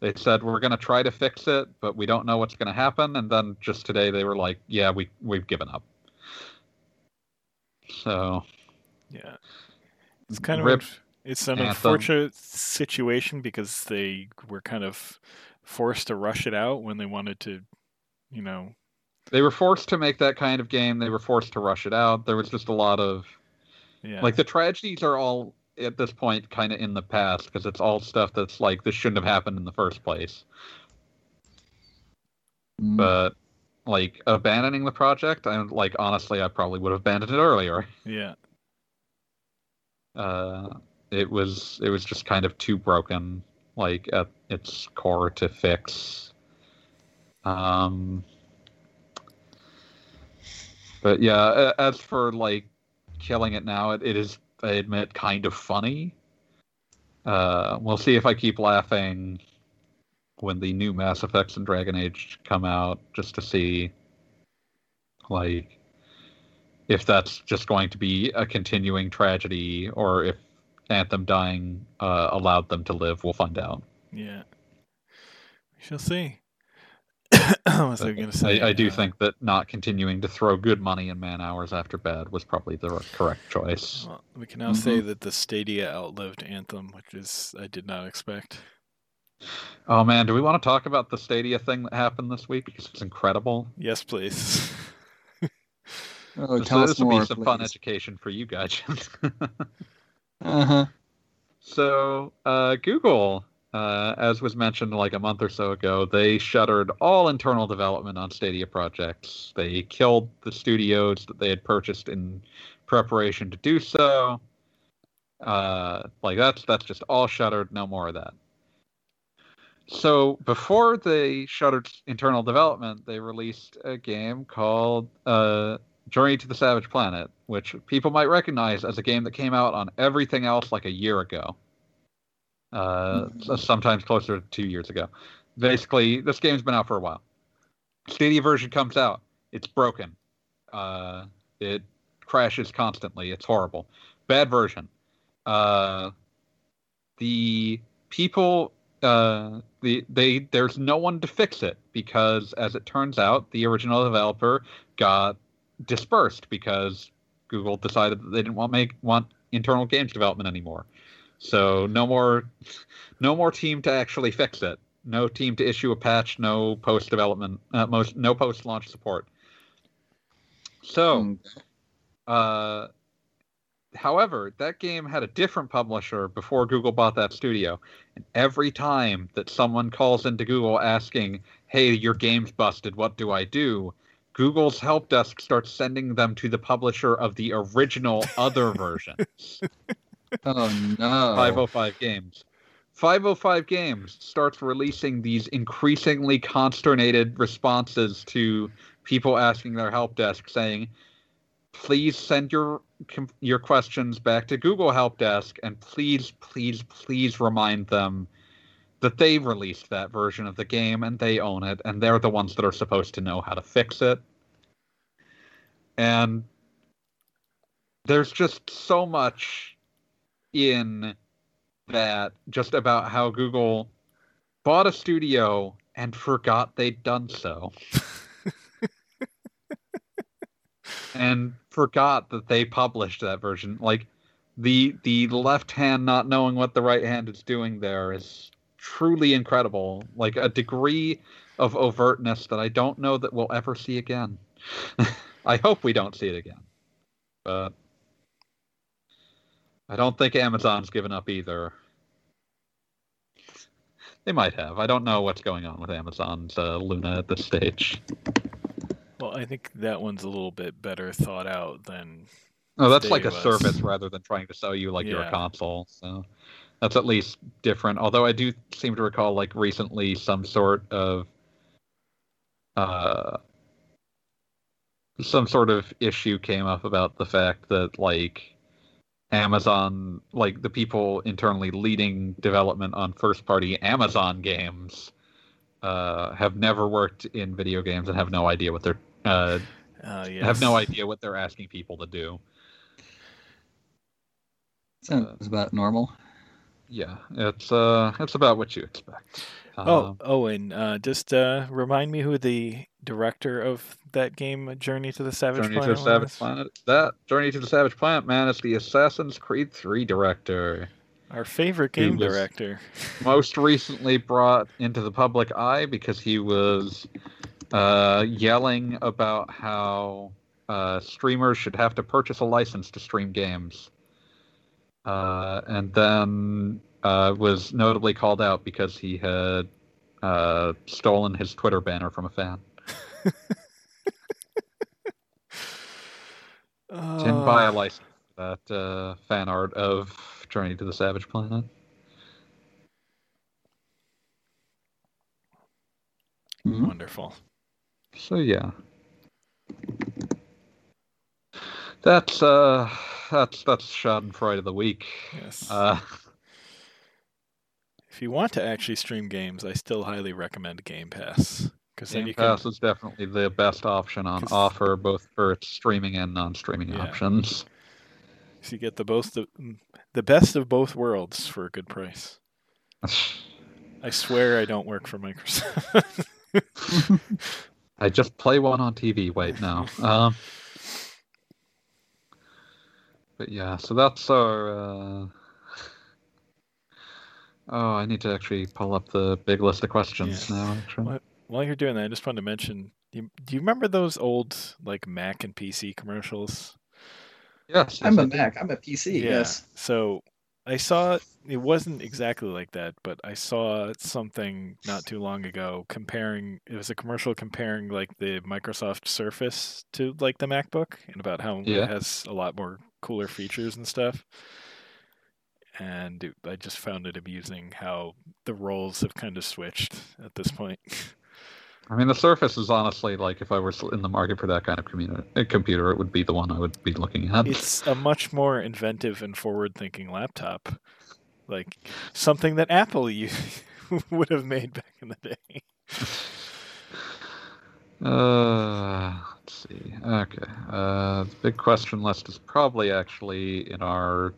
They said we're going to try to fix it, but we don't know what's going to happen. And then just today they were like, "Yeah, we we've given up." So yeah. It's kind of Rip unf- it's an Anthem. unfortunate situation because they were kind of forced to rush it out when they wanted to, you know, they were forced to make that kind of game. They were forced to rush it out. There was just a lot of yeah. Like the tragedies are all at this point kind of in the past because it's all stuff that's like this shouldn't have happened in the first place. Mm. But like abandoning the project, I like honestly, I probably would have abandoned it earlier. yeah. Uh, it was it was just kind of too broken, like at its core to fix. Um, but yeah, as for like killing it now, it, it is I admit kind of funny. Uh, we'll see if I keep laughing when the new Mass Effects and Dragon Age come out, just to see like if that's just going to be a continuing tragedy or if Anthem dying uh, allowed them to live. We'll find out. Yeah. We shall see. I going to say? I, I do Uh, think that not continuing to throw good money and man hours after bad was probably the correct choice. Well, we can now say that the Stadia outlived Anthem, which is I did not expect. Oh man, do we want to talk about the Stadia thing that happened this week because it's incredible? Yes, please. oh, this tell us this will be some fun education for you guys. Uh-huh. So, uh, Google, uh, as was mentioned like a month or so ago, they shuttered all internal development on Stadia projects. They killed the studios that they had purchased in preparation to do so. Uh, like that's that's just all shuttered. No more of that. So before they shuttered internal development, they released a game called uh, Journey to the Savage Planet, which people might recognize as a game that came out on everything else like a year ago. Uh, s- sometimes closer to two years ago. Basically, this game's been out for a while. Stadia version comes out. It's broken. Uh, it crashes constantly. It's horrible. Bad version. Uh, the people uh, the they there's no one to fix it because as it turns out the original developer got dispersed because Google decided that they didn't want make want internal games development anymore. So no more, no more team to actually fix it. No team to issue a patch. No post development. Uh, most no post launch support. So, Mm. uh, however, that game had a different publisher before Google bought that studio. And every time that someone calls into Google asking, "Hey, your game's busted. What do I do?" Google's help desk starts sending them to the publisher of the original other version. Oh no. 505 Games. 505 Games starts releasing these increasingly consternated responses to people asking their help desk saying, "Please send your your questions back to Google Help Desk and please please please remind them that they released that version of the game and they own it and they're the ones that are supposed to know how to fix it." And there's just so much in that just about how Google bought a studio and forgot they'd done so. and forgot that they published that version. Like the the left hand not knowing what the right hand is doing there is truly incredible. Like a degree of overtness that I don't know that we'll ever see again. I hope we don't see it again. But I don't think Amazon's given up either. They might have. I don't know what's going on with Amazon's uh, Luna at this stage. Well, I think that one's a little bit better thought out than Oh, that's like a was. service rather than trying to sell you like you're a console. So that's at least different. Although I do seem to recall like recently some sort of uh some sort of issue came up about the fact that like Amazon like the people internally leading development on first party Amazon games uh have never worked in video games and have no idea what they're uh uh, yes. have no idea what they're asking people to do. Sounds about normal. Yeah, it's uh, it's about what you expect. Oh, Um, oh, and uh, just uh, remind me who the director of that game, Journey to the Savage Journey to Planet, the Savage was? Planet. That Journey to the Savage Planet, man, is the Assassin's Creed 3 director. Our favorite game director. Most recently brought into the public eye because he was uh, yelling about how uh, streamers should have to purchase a license to stream games. Uh, and then uh, was notably called out because he had uh, stolen his Twitter banner from a fan. Didn't buy a Uh, license for that uh, fan art of Journey to the Savage Planet. Mhm. Wonderful. So yeah. That's uh that's that's Schadenfreude of the week. Yes. Uh if you want to actually stream games, I still highly recommend Game Pass because then Game Pass is definitely the best option on 'Cause- offer, both for its streaming and non-streaming Yeah. options. so you get the both of, the best of both worlds for a good price. I swear I don't work for Microsoft. I just play one on TV. Wait, no. Um, but yeah, so that's our. Uh... Oh, I need to actually pull up the big list of questions Yeah. now. Actually, While you're doing that, I just wanted to mention. You, do you remember those old like Mac and PC commercials? yes, I'm a a I. Mac. I'm a PC. Yeah. Yes. So I saw it wasn't exactly like that, but I saw something not too long ago comparing. It was a commercial comparing like the Microsoft Surface to like the MacBook, and about how Yeah. it has a lot more cooler features and stuff. And it, I just found it amusing how the roles have kind of switched at this point. I mean, the Surface is honestly like if I were in the market for that kind of uh, computer, it would be the one I would be looking at. it's a much more inventive and forward-thinking laptop, like something that Apple would have made back in the day. Uh, see. Okay. Uh, the big question list is probably actually in our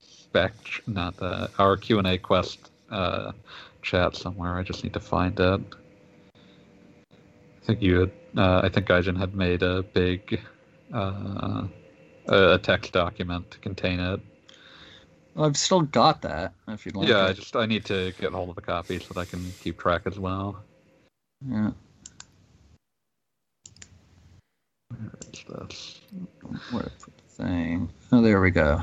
spec, not the our Q and A quest uh, chat somewhere. I just need to find it. I think you had. Uh, I think Gaijin had made a big uh, a text document to contain it. Well, I've still got that. If you'd like. yeah, I just I need to get hold of a copy so that I can keep track as well. Yeah. Where is this? Where did put the thing? Oh, there we go.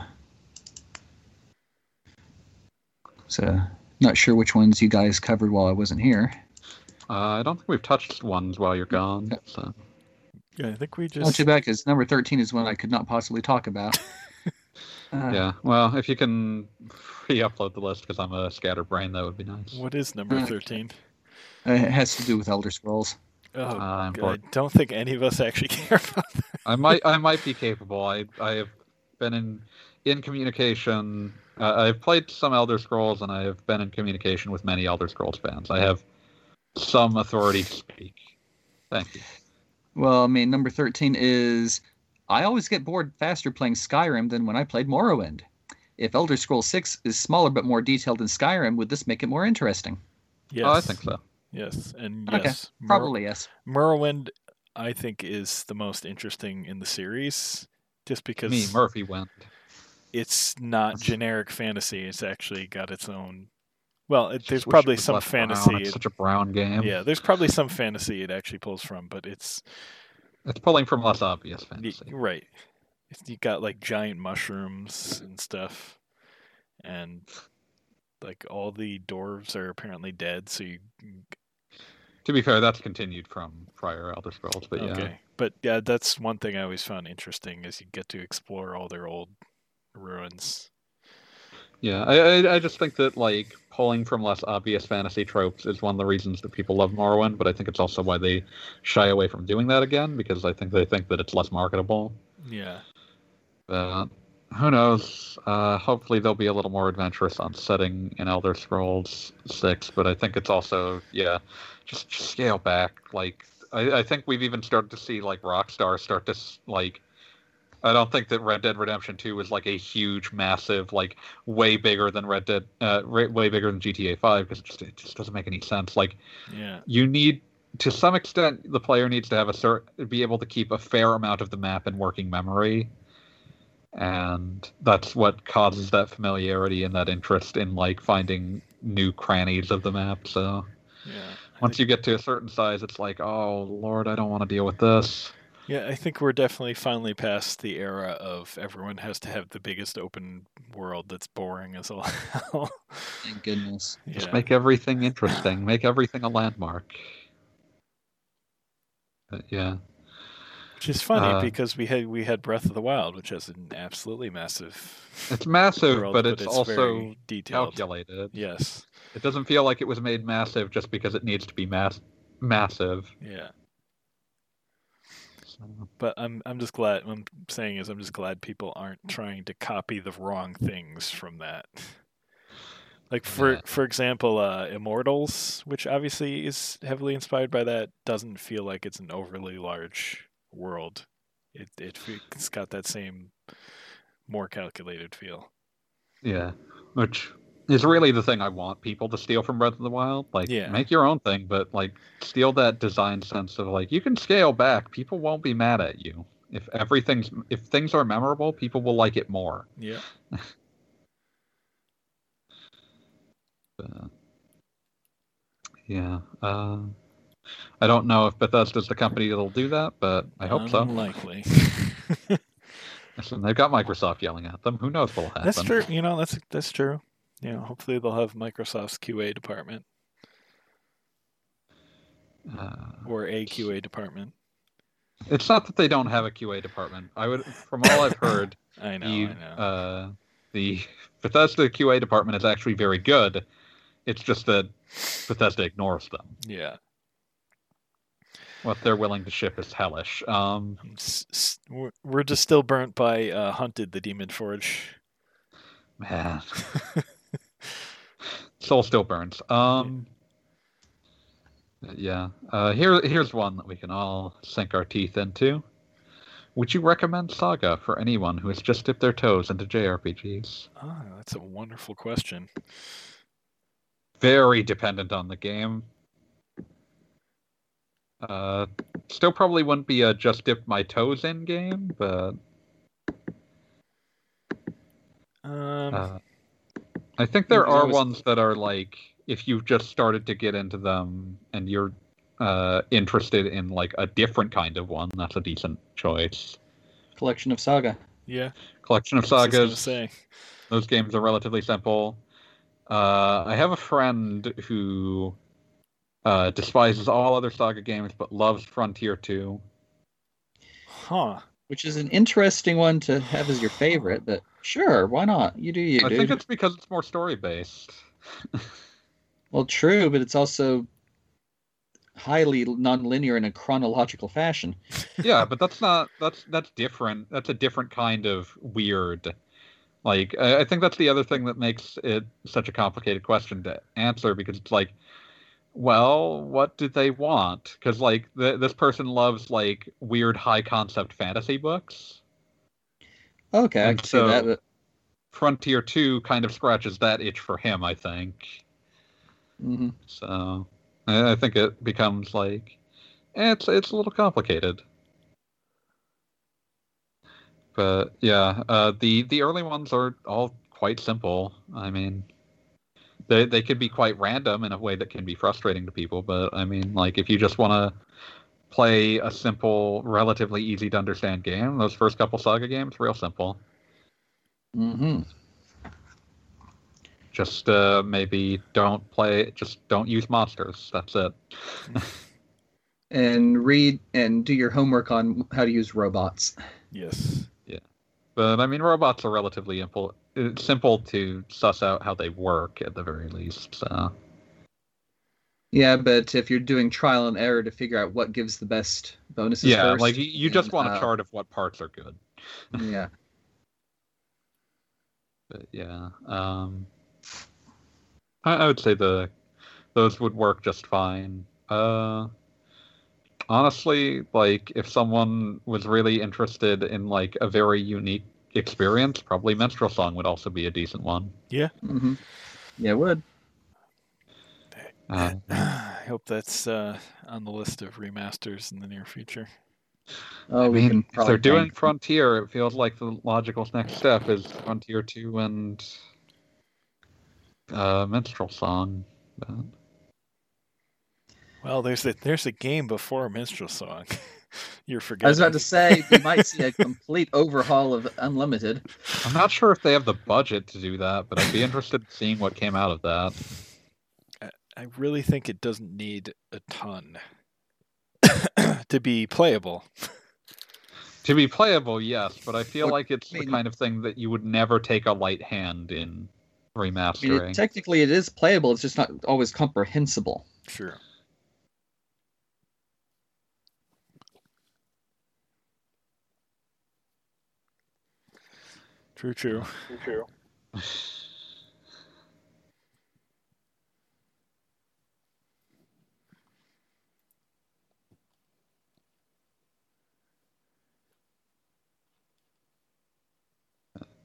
So, not sure which ones you guys covered while I wasn't here. Uh, I don't think we've touched ones while you're gone. Yep. So. Yeah, I think we just. Not just. too bad because number thirteen is one I could not possibly talk about. Uh, Yeah, well, if you can re-upload the list because I'm a scatterbrain, that would be nice. What is number Uh, 13? It has to do with Elder Scrolls. Oh, Uh, I don't think any of us actually care about that. I might, I might be capable. I, I have been in, in communication. Uh, I've played some Elder Scrolls, and I have been in communication with many Elder Scrolls fans. I have some authority to speak. Thank you. Well, I mean, number 13 is I always get bored faster playing Skyrim than when I played Morrowind. If Elder Scrolls 6 is smaller but more detailed than Skyrim, would this make it more interesting? Yes. Oh, I think so. Yes, and Okay, yes, Mor- Probably yes. Morrowind, I think, is the most interesting in the series, just because Me, Murphy went. it's not generic fantasy. It's actually got its own. Well, it, there's Just it probably some less brown. fantasy. It's it- such a brown game. yeah, there's probably some fantasy it actually pulls from, but it's It's pulling from less obvious fantasy. right. You got like giant mushrooms and stuff, and like all the dwarves are apparently dead. So you To be fair, that's continued from prior Elder Scrolls, but yeah. okay, but yeah, that's one thing I always found interesting is you get to explore all their old ruins. Yeah, I, I I just think that like pulling from less obvious fantasy tropes is one of the reasons that people love Morrowind, but I think it's also why they shy away from doing that again because I think they think that it's less marketable. Yeah. But who knows? Uh, hopefully they'll be a little more adventurous on setting in Elder Scrolls Six, but I think it's also yeah, just, just scale back. Like I, I think we've even started to see like Rockstar start to like. I don't think that Red Dead Redemption 2 is like a huge, massive, like way bigger than Red Dead, uh, way bigger than GTA 5 because it just, it just doesn't make any sense. Like Yeah. you need, to some extent, the player needs to have a cert, be able to keep a fair amount of the map in working memory, and that's what causes that familiarity and that interest in like finding new crannies of the map. So once you get to a certain size, it's like, oh lord, I don't want to deal with this. Yeah, I think we're definitely finally past the era of everyone has to have the biggest open world that's boring as all hell. Thank goodness. Just make everything interesting. Make everything a landmark. But yeah, Which is funny uh, because we had we had Breath of the Wild, which has an absolutely massive it's massive, world, but it's, also very detailed. calculated. Yes. It doesn't feel like it was made massive just because it needs to be mass massive. Yeah. But I'm I'm just glad what I'm saying is I'm just glad people aren't trying to copy the wrong things from that. Like for Yeah. for example, uh, Immortals, which obviously is heavily inspired by that, doesn't feel like it's an overly large world. It it it's got that same more calculated feel. yeah, which is really the thing I want people to steal from Breath of the Wild. Like, Yeah. make your own thing, but like steal that design sense of like you can scale back. People won't be mad at you if everything's if things are memorable. People will like it more. Yeah. Yeah. Uh, I don't know if Bethesda's the company that'll do that, but I hope so. Unlikely. Listen, they've got Microsoft yelling at them. Who knows what'll happen? that's true. You know, that's that's true. You know, hopefully they'll have Microsoft's QA department Uh, or a QA department. it's not that they don't have a QA department. I would, from all I've heard, I know. the I know. uh, the Bethesda QA department is actually very good. It's just that Bethesda ignores them. yeah. What they're willing to ship is hellish. Um, S- s- we're- We're just still burnt by uh, Hunted the Demon Forge. man, soul still burns. Um, yeah. Uh, here, here's one that we can all sink our teeth into. Would you recommend Saga for anyone who has just dipped their toes into JRPGs? Ah, that's a wonderful question. Very dependent on the game. Uh, still probably wouldn't be a just dip my toes in game, but Um, uh, I think there Because are was- ones that are like if you've just started to get into them and you're uh, interested in like a different kind of one, that's a decent choice. Collection of Saga. Yeah. Collection of I was just gonna sagas. say. Those games are relatively simple. Uh, I have a friend who uh, despises all other saga games but loves Frontier 2. Huh. Which is an interesting one to have as your favorite. But sure, why not? You do you, I dude. think it's because it's more story based. Well, true, but it's also highly non-linear in a chronological fashion. yeah, but that's not that's that's different. That's a different kind of weird. Like I I think that's the other thing that makes it such a complicated question to answer because it's like, well, what do they want? Because like th- this person loves like weird high concept fantasy books. Okay, I can so- see that. But Frontier Two kind of scratches that itch for him, I think. mhm. So I, I think it becomes like eh, it's it's a little complicated. But yeah, uh, the the early ones are all quite simple. I mean, they they could be quite random in a way that can be frustrating to people. But I mean, like if you just want to play a simple, relatively easy to understand game, those first couple Saga games, real simple. Mm-hmm. Just uh, maybe don't play, just don't use monsters. That's it. And read and do your homework on how to use robots. Yes. Yeah, but I mean, robots are relatively simple, it's simple to suss out how they work at the very least. So Yeah, but if you're doing trial and error to figure out what gives the best bonuses yeah, first, like you, just then, want a uh, chart of what parts are good. Yeah. But yeah, um, I, I would say the those would work just fine. Uh, honestly, like if someone was really interested in like a very unique experience, probably Minstrel Song would also be a decent one. hmm Yeah, it would. Uh, I hope that's uh, on the list of remasters in the near future. Oh, I mean, if they're doing thank- Frontier, it feels like the logical next step is Frontier 2 and uh, Minstrel Song. But, Well, there's a there's a game before Minstrel Song. You're I was about to say we might see a complete overhaul of Unlimited. I'm not sure if they have the budget to do that, but I'd be interested in seeing what came out of that. I really think it doesn't need a ton to be playable. To be playable, yes, but I feel Well, like it's I the kind of thing that you would never take a light hand in I mean, remastering. it, technically, it is playable. It's just not always comprehensible. Sure. True, true. True. true.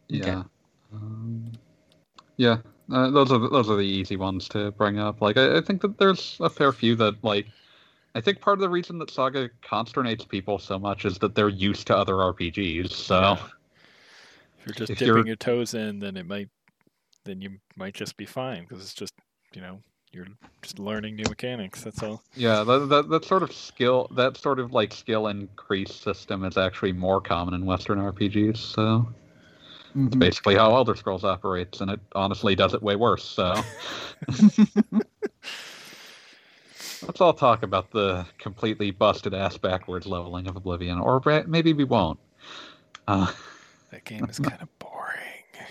Yeah. Um, yeah. Uh, those are those are the easy ones to bring up. Like I, I think that there's a fair few that like I think part of the reason that Saga consternates people so much is that they're used to other RPGs. So Yeah. If you're just If dipping you're- your toes in, then it might, then you might just be fine because it's just, you know, you're just learning new mechanics. That's all. yeah, that, that that sort of skill, that sort of like skill increase system is actually more common in Western RPGs. So it's basically how Elder Scrolls operates, and it honestly does it way worse. So let's all talk about the completely busted ass backwards leveling of Oblivion, or maybe we won't. Uh, That game is kind of boring.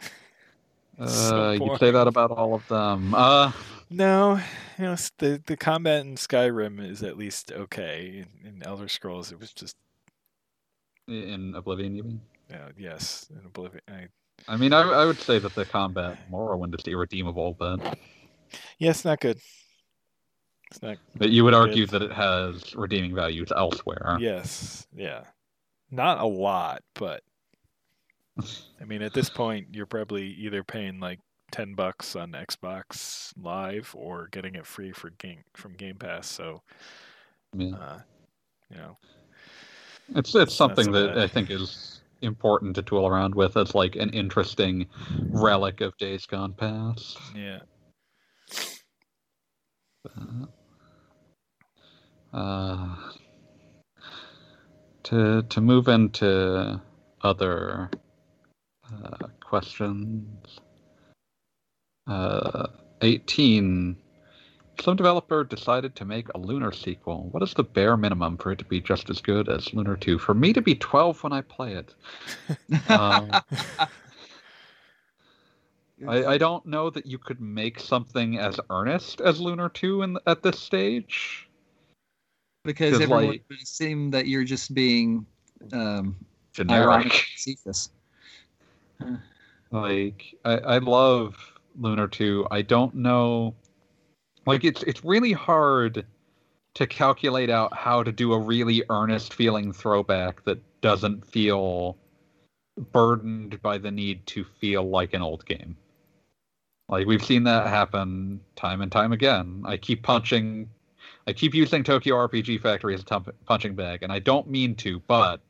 uh, So you say that about all of them. Uh, No, you know, the the combat in Skyrim is at least okay. In, in Elder Scrolls, it was just, in Oblivion, you mean? uh, yes, in Oblivion. I, I mean, I, I would say that the combat in Morrowind is irredeemable, but yeah, it's not good. It's not. but you would Good. argue that it has redeeming values elsewhere. Yes, yeah, not a lot, but I mean, at this point, you're probably either paying like ten bucks on Xbox Live or getting it free for game from Game Pass. So, Yeah. uh, you know, It's it's something so that. I think is important to tool around with as like an interesting relic of days gone past. Yeah. Uh, to to move into other uh, questions. Uh, 18. Some developer decided to make a Lunar sequel. What is the bare minimum for it to be just as good as Lunar 2? For me to be 12 when I play it. Um, I, I don't know that you could make something as earnest as Lunar 2 in, at this stage. Because everyone like- would assume that you're just being um, Generic. ironic, facetious. Like I, I love Lunar 2. I don't know like it's it's really hard to calculate out how to do a really earnest feeling throwback that doesn't feel burdened by the need to feel like an old game. Like we've seen that happen time and time again. I keep punching I keep using Tokyo RPG Factory as a punching bag and I don't mean to, but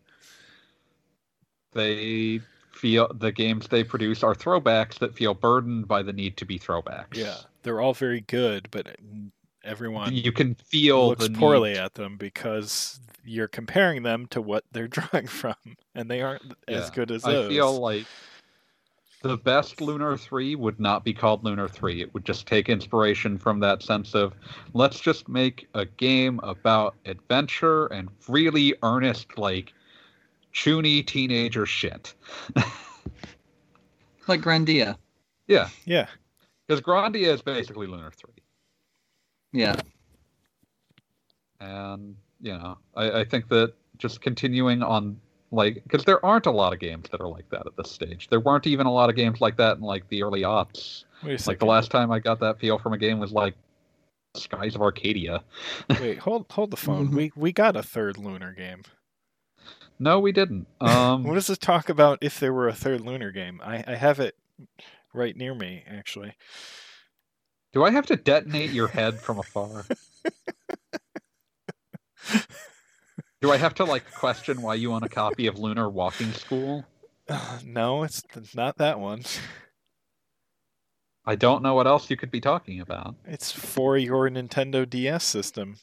they feel the games they produce are throwbacks that feel burdened by the need to be throwbacks. Yeah. They're all very good, but everyone You can feel looks the poorly need- at them because you're comparing them to what they're drawing from, and they aren't as good as I those. I feel like the best Lunar 3 would not be called Lunar 3. It would just take inspiration from that sense of let's just make a game about adventure and really earnest, like, chuny teenager shit. Like Grandia. yeah, yeah, because Grandia is basically Lunar 3. Yeah. and you know I, I think that just continuing on like because there aren't a lot of games that are like that at this stage there weren't even a lot of games like that in like the early aughts wait like the last time i got that feel from a game was like skies of arcadia Wait, hold hold the phone. Mhm. We we got a third lunar game. No we didn't um What does this talk about if there were a third lunar game? I, I have it right near me, actually. do i have to detonate your head from afar do i have to like question why you own a copy of lunar walking school Uh, no, it's it's not that one. i don't know what else you could be talking about It's for your Nintendo DS system.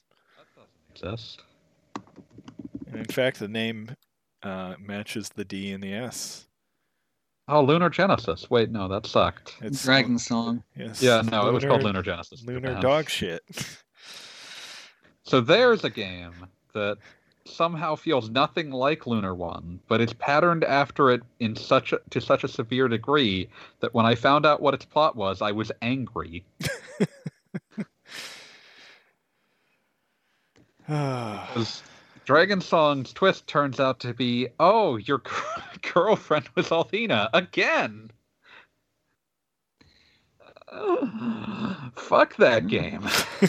exist And in fact, the name uh, matches the D and the S. oh lunar genesis wait no that sucked It's Dragon Song. Yes, Yeah, no, it was called Lunar Genesis. Lunar Japan. dog shit. So there's a game that somehow feels nothing like Lunar One, but it's patterned after it in such a, to such a severe degree that when I found out what its plot was, I was angry. 'Cause Dragon Song's twist turns out to be, oh, your girlfriend was Althena again. Fuck that game.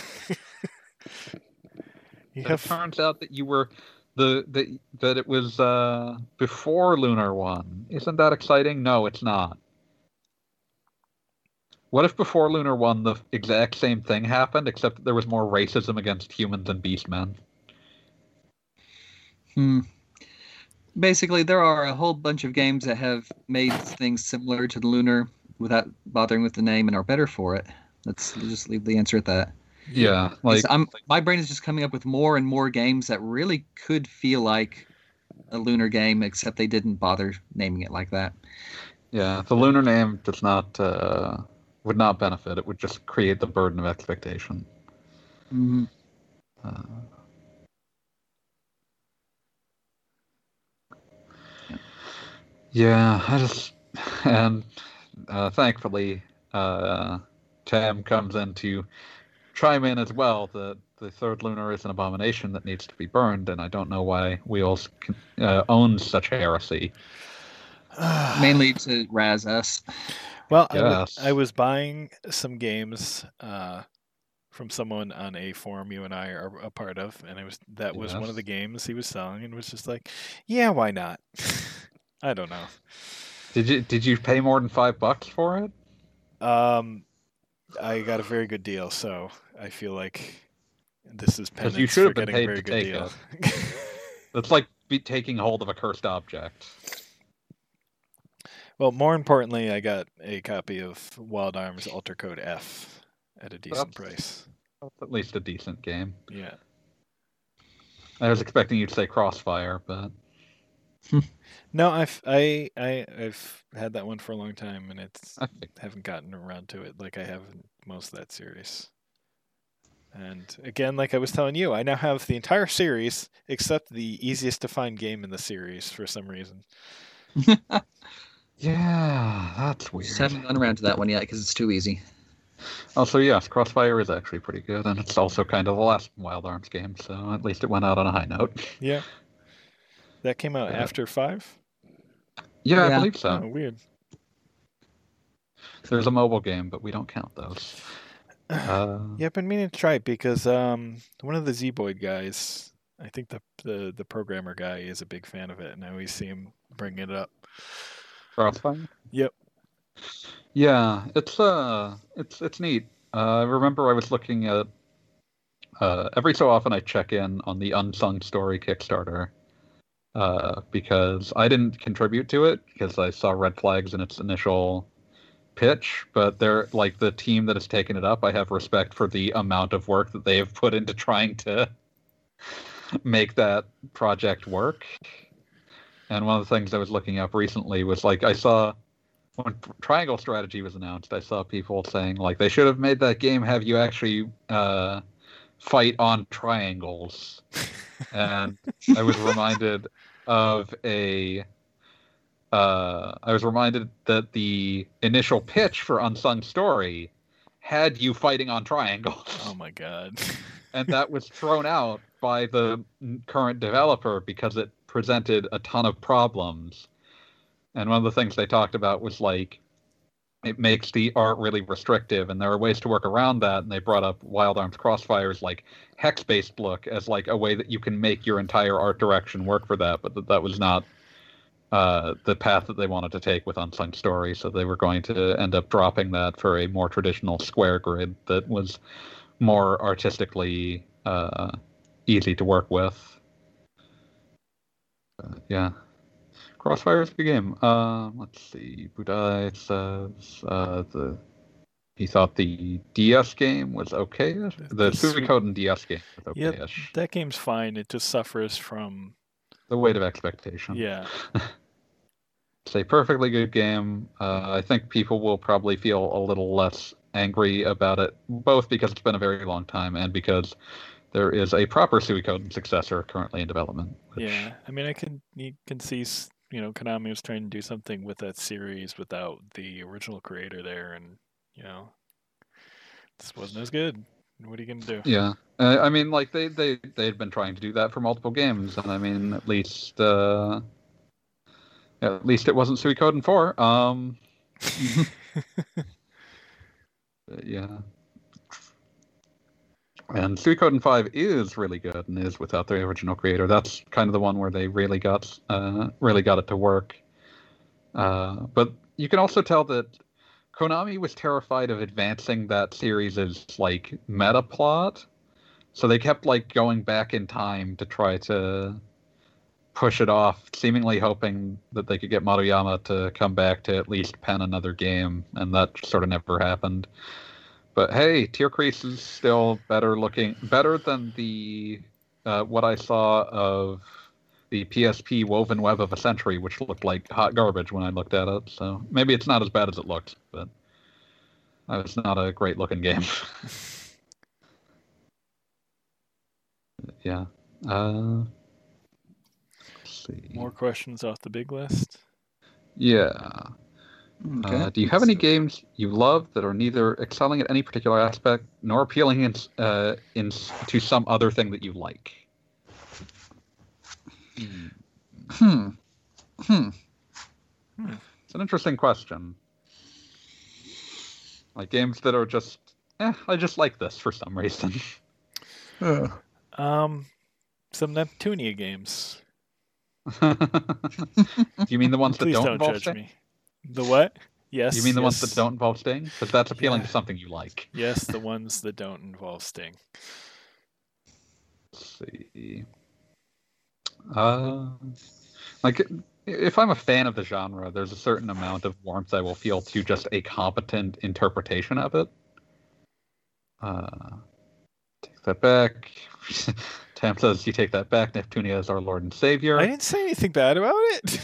you It turns out that you were the, the that it was uh, before Lunar One. Isn't that exciting? No, it's not. What if before Lunar One the exact same thing happened, except that there was more racism against humans and beastmen? Hmm. Basically, there are a whole bunch of games that have made things similar to the Lunar without bothering with the name and are better for it. Let's just leave the answer at that. Yeah, like I'm, my brain is just coming up with more and more games that really could feel like a Lunar game, except they didn't bother naming it like that. yeah, the Lunar name does not uh, would not benefit. It would just create the burden of expectation. hmm Uh, yeah, I just and uh, thankfully uh, Tam comes in to chime in as well that the third lunar is an abomination that needs to be burned, and I don't know why Wheels uh, owns such heresy. Mainly to razz us. Well, I wa- I was buying some games uh, from someone on a forum you and I are a part of, and it was that was one of the games he was selling, and was just like, yeah, why not? I don't know. Did you did you pay more than five bucks for it? Um, I got a very good deal, so I feel like this is 'Cause penance you should for have been getting a paid very to good take deal. That's like be taking hold of a cursed object. Well, more importantly, I got a copy of Wild Arms Alter Code F at a decent That's- price. That's at least a decent game. Yeah. I was expecting you to say Crossfire, but No, I've I I I've had that one for a long time, and it's I haven't gotten around to it like I have in most of that series. And again, like I was telling you, I now have the entire series except the easiest to find game in the series for some reason. yeah, that's weird. Just haven't gotten around to that one yet because it's too easy. Also, yes, Crossfire is actually pretty good, and it's also kind of the last Wild Arms game, so at least it went out on a high note. Yeah. That came out Yeah. after five? Yeah, I believe so. Oh, weird. There's a mobile game, but we don't count those. Uh, Yeah, I've been meaning to try it because um, one of the Zeboyd guys, I think the, the the programmer guy, is a big fan of it, and I always see him bring it up. Crossfire. Yep. Yeah, it's uh, it's it's neat. Uh, I remember I was looking at. Uh, every so often, I check in on the Unsung Story Kickstarter, uh, because I didn't contribute to it because I saw red flags in its initial pitch. But they're like the team that has taken it up. I have respect for the amount of work that they have put into trying to make that project work. And one of the things I was looking up recently was like I saw when Triangle Strategy was announced, I saw people saying like they should have made that game have you actually uh, fight on triangles, and I was reminded of a. Uh, I was reminded that the initial pitch for Unsung Story had you fighting on triangles Oh my god. and that was thrown out by the current developer because it presented a ton of problems. And one of the things they talked about was like it makes the art really restrictive, and there are ways to work around that. And they brought up Wild Arms Crossfire's like hex-based look as like a way that you can make your entire art direction work for that, but that, that was not uh, the path that they wanted to take with Unsung Story. So they were going to end up dropping that for a more traditional square grid that was more artistically uh, easy to work with. Uh, yeah. Crossfire is a good game. Uh, let's see. Budai says uh, the he thought the DS game was okay. The Suikoden DS game was Yep. okay-ish. That game's fine. It just suffers from The weight of expectation. yeah. It's a perfectly good game. Uh, I think people will probably feel a little less angry about it, both because it's been a very long time and because there is a proper Suikoden successor currently in development. Which, Yeah, I mean, I can you can see you know Konami was trying to do something with that series without the original creator there, and you know this wasn't as good. What are you gonna do? Yeah, uh, I mean, like they they they had been trying to do that for multiple games, and I mean, at least uh, at least it wasn't Suikoden four. Um, yeah. And Suikoden 5 is really good and is without the original creator. That's kind of the one where they really got uh, really got it to work. Uh, but you can also tell that Konami was terrified of advancing that series' as like meta plot. So they kept like going back in time to try to push it off, seemingly hoping that they could get Murayama to come back to at least pen another game, and that sort of never happened. But hey, Tierkreis is still better looking, better than the uh, what I saw of the PSP Woven Web of a Century, which looked like hot garbage when I looked at it. So maybe it's not as bad as it looked, but it's not a great looking game. yeah. Uh, see. More questions off the big list. Yeah. Okay. Uh, do you have any games you love that are neither excelling at any particular aspect nor appealing in, uh, in to some other thing that you like? Hmm. Hmm. It's an interesting question. Like games that are just, eh, I just like this for some reason. Um, some Neptunia games. Do you mean the ones that Please don't, don't, judge me. The what? Yes. You mean the ones that don't involve Sting? Because that's appealing Yeah. to something you like. Yes, the ones that don't involve Sting. Let's see. Uh, like if I'm a fan of the genre, there's a certain amount of warmth I will feel to just a competent interpretation of it. Uh, take that back. Tam says you take that back. Neptunia is our Lord and Savior. I didn't say anything bad about it.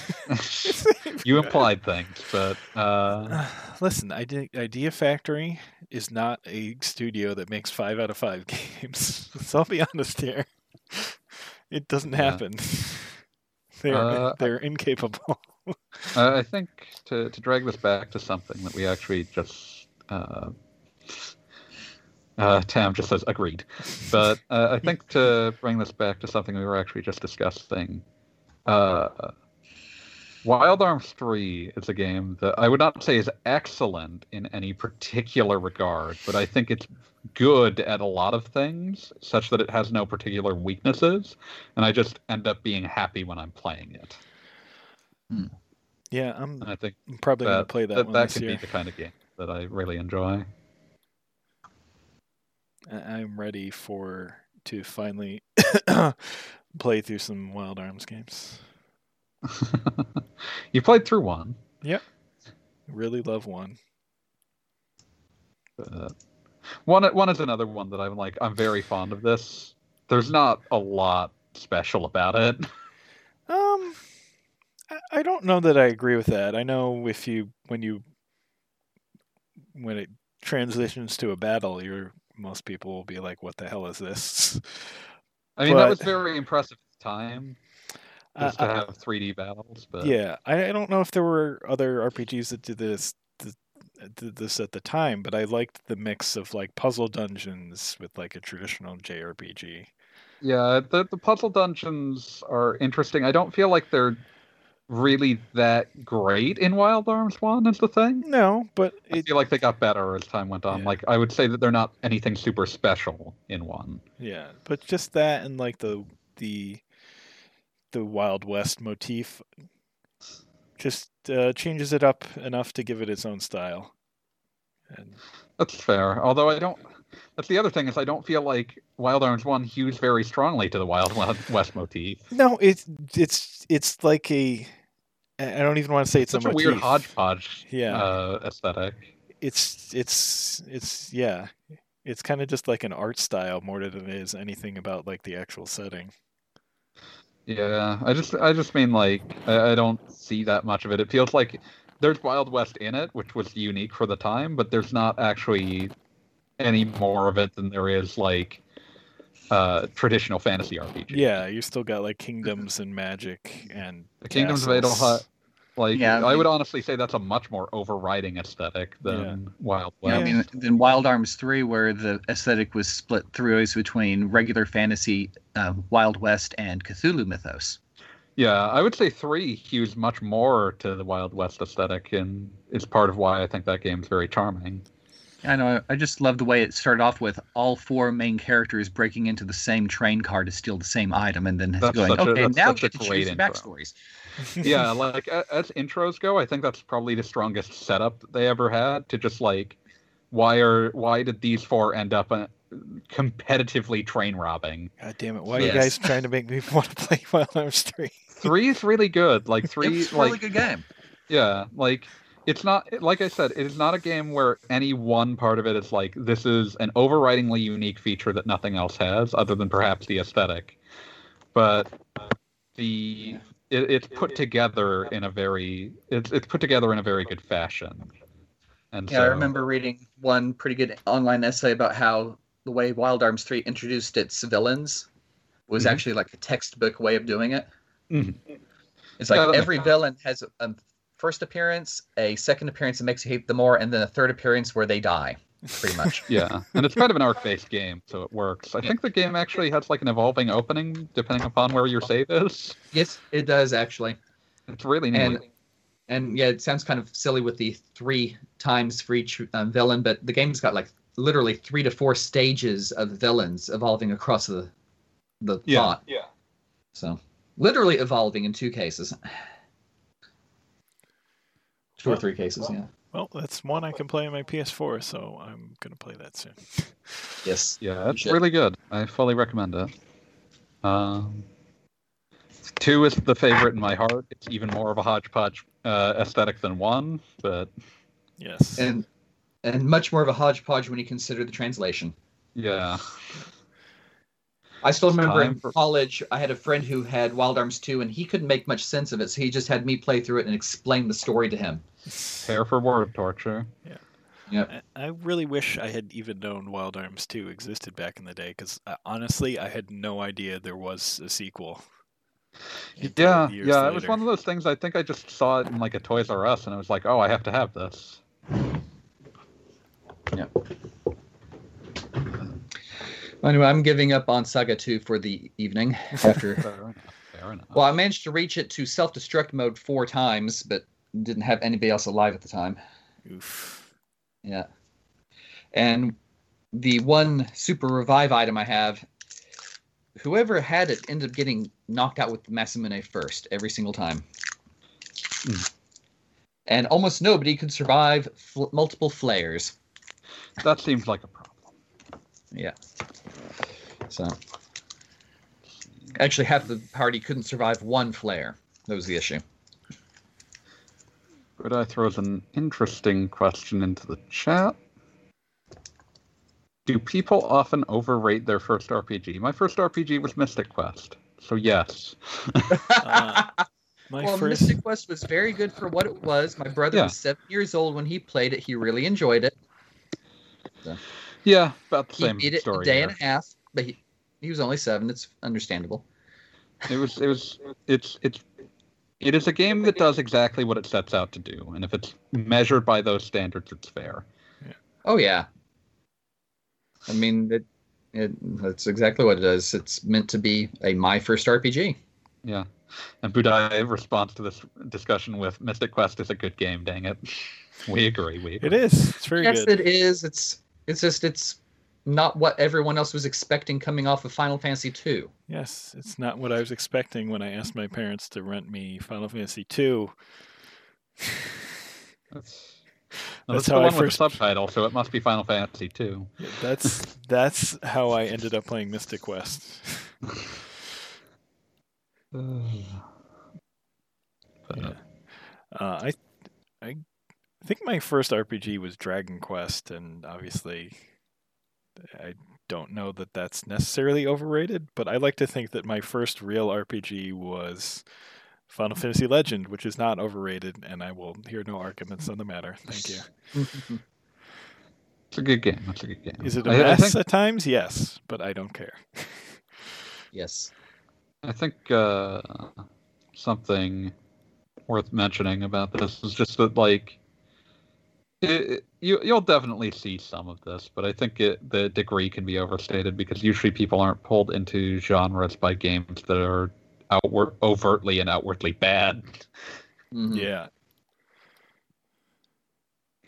you implied things, but uh, listen, Idea Factory is not a studio that makes five out of five games. so I'll be honest here. It doesn't Yeah. happen. They're Uh, they're incapable. I think to to drag this back to something that we actually just uh, uh, Tam just says agreed, but uh, I think to bring this back to something we were actually just discussing. Uh, Wild Arms 3 is a game that I would not say is excellent in any particular regard, but I think it's good at a lot of things, such that it has no particular weaknesses, and I just end up being happy when I'm playing it. yeah, I'm And I think probably gonna that play that, that, one that could be the kind of game that I really enjoy. I'm ready for to finally play through some Wild Arms games. you played through one. Yep. Really love one. But one one is another one that I'm like I'm very fond of this. There's not a lot special about it. Um, I don't know that I agree with that. I know if you when you when it transitions to a battle, you're most people will be like, "What the hell is this?" I mean that was very impressive at the time Uh, just to have 3D battles, but yeah, I, I don't know if there were other RPGs that did this th- did this at the time, but I liked the mix of like puzzle dungeons with like a traditional JRPG. yeah, the the puzzle dungeons are interesting. I don't feel like they're really that great in Wild Arms 1 is the thing. No, but I feel like they got better as time went on. Yeah. Like I would say that they're not anything super special in one. Yeah, but just that and like the the the Wild West motif just uh, changes it up enough to give it its own style. And That's fair. Although I don't. That's the other thing is I don't feel like Wild Arms One hews very strongly to the Wild West motif. no, it's it's it's like a I don't even want to say it's Such a a weird hodgepodge Yeah, uh, aesthetic. it's it's it's yeah, it's kind of just like an art style more than it is anything about like the actual setting. Yeah, I just I just mean like I, I don't see that much of it. It feels like there's Wild West in it, which was unique for the time, but there's not actually any more of it than there is like uh traditional fantasy RPG. Yeah, you still got like kingdoms and magic and The Kingdoms of castles. Adlehyde, like Yeah, I I would honestly say that's a much more overriding aesthetic than Wild Yeah, West. I mean, then Wild Arms 3, where the aesthetic was split through is between regular fantasy, uh, Wild West, and Cthulhu mythos. Yeah, I would say three hews much more to the Wild West aesthetic, and is part of why I think that game's very charming. I know. I just love the way it started off with all four main characters breaking into the same train car to steal the same item, and then That's going, such a- okay, now such we a get to choose intro. backstories. yeah, like as intros go, I think that's probably the strongest setup that they ever had to just like why are why did these four end up uh, competitively train robbing? God damn it! Why are you guys trying to make me want to play Wild Arms Three? Three is really good. Like three, It's a like really good game. Yeah, like it's not like I said, it is not a game where any one part of it is like this is an overridingly unique feature that nothing else has, other than perhaps the aesthetic. But the it, it's put together in a very it's it's put together in a very good fashion. And Yeah, so, I remember reading one pretty good online essay about how the way Wild Arms 3 introduced its villains was Mhm. actually like a textbook way of doing it. Mhm. It's like every villain has a first appearance, a second appearance that makes you hate them more, and then a third appearance where they die, pretty much. Yeah, and it's kind of an arc-based game, so it works. I think the game actually has like an evolving opening depending upon where your save is. yes, it does actually. It's really neat. And and yeah, it sounds kind of silly with the three times for each um, villain, but the game's got like literally three to four stages of villains evolving across the the yeah, plot. yeah. So literally evolving in two cases. Two or three cases, yeah. Well, that's one I can play on my PS4, so I'm gonna play that soon. Yes. Yeah, it's really good. I fully recommend it. Um, Two is the favorite in my heart. It's even more of a hodgepodge uh, aesthetic than one, but Yes. and and much more of a hodgepodge when you consider the translation. yeah. I still remember time in for- college, I had a friend who had Wild Arms 2, and he couldn't make much sense of it, so he just had me play through it and explain the story to him. Hair for word torture. Yep. I- I really wish I had even known Wild Arms 2 existed back in the day because uh, honestly, I had no idea there was a sequel. until Yeah, years yeah. It was one of those things. I think I just saw it in like a Toys R Us, and I was like, "Oh, I have to have this." Anyway, I'm giving up on Saga 2 for the evening after. Fair enough. Fair enough. well, I managed to reach it to self destruct mode four times, but didn't have anybody else alive at the time. Oof. Yeah. And the one super revive item I have, whoever had it ended up getting knocked out with Masamune first every single time. Hmm. And almost nobody could survive fl- multiple flares. that seems like a problem. Yeah. So. Actually, half the party couldn't survive one flare. That was the issue. Good Eye throws an interesting question into the chat. Do people often overrate their first RPG? My first RPG was Mystic Quest, so yes. Uh, my well, first. Mystic Quest was very good for what it was. My brother Yeah. was seven years old when he played it. He really enjoyed it. Yeah, about the He same beat it in a day here. and a half, but he, he was only seven. It's understandable. It was. It was. It's. It's. It is a game that does exactly what it sets out to do, and if it's measured by those standards, it's fair. Oh yeah. I mean, it, it that's exactly what it is. It's meant to be a my first RPG. Yeah. And Budai responds to this discussion with Mystic Quest is a good game. Dang it. We agree. We agree. It is. It's very yes, good. Yes, it is. It's it's just it's not what everyone else was expecting coming off of Final Fantasy II. Yes, it's not what I was expecting when I asked my parents to rent me Final Fantasy II. That's, That's that's how the I first... with the subtitle, so it must be Final Fantasy too. Yeah, That's that's how I ended up playing Mystic Quest. Yeah. Uh, I I think my first RPG was Dragon Quest, and obviously, I don't know that that's necessarily overrated. But I like to think that my first real RPG was Final Fantasy Legend, which is not overrated, and I will hear no arguments on the matter. Thank you. It's a good game. It's a good game. Is it a I, I mess think, at times? Yes, but I don't care. yes. I think uh, something worth mentioning about this is just that, like, it, it- you you'll definitely see some of this, but I think it, the degree can be overstated because usually people aren't pulled into genres by games that are outward, overtly and outwardly bad. Mhm. Yeah,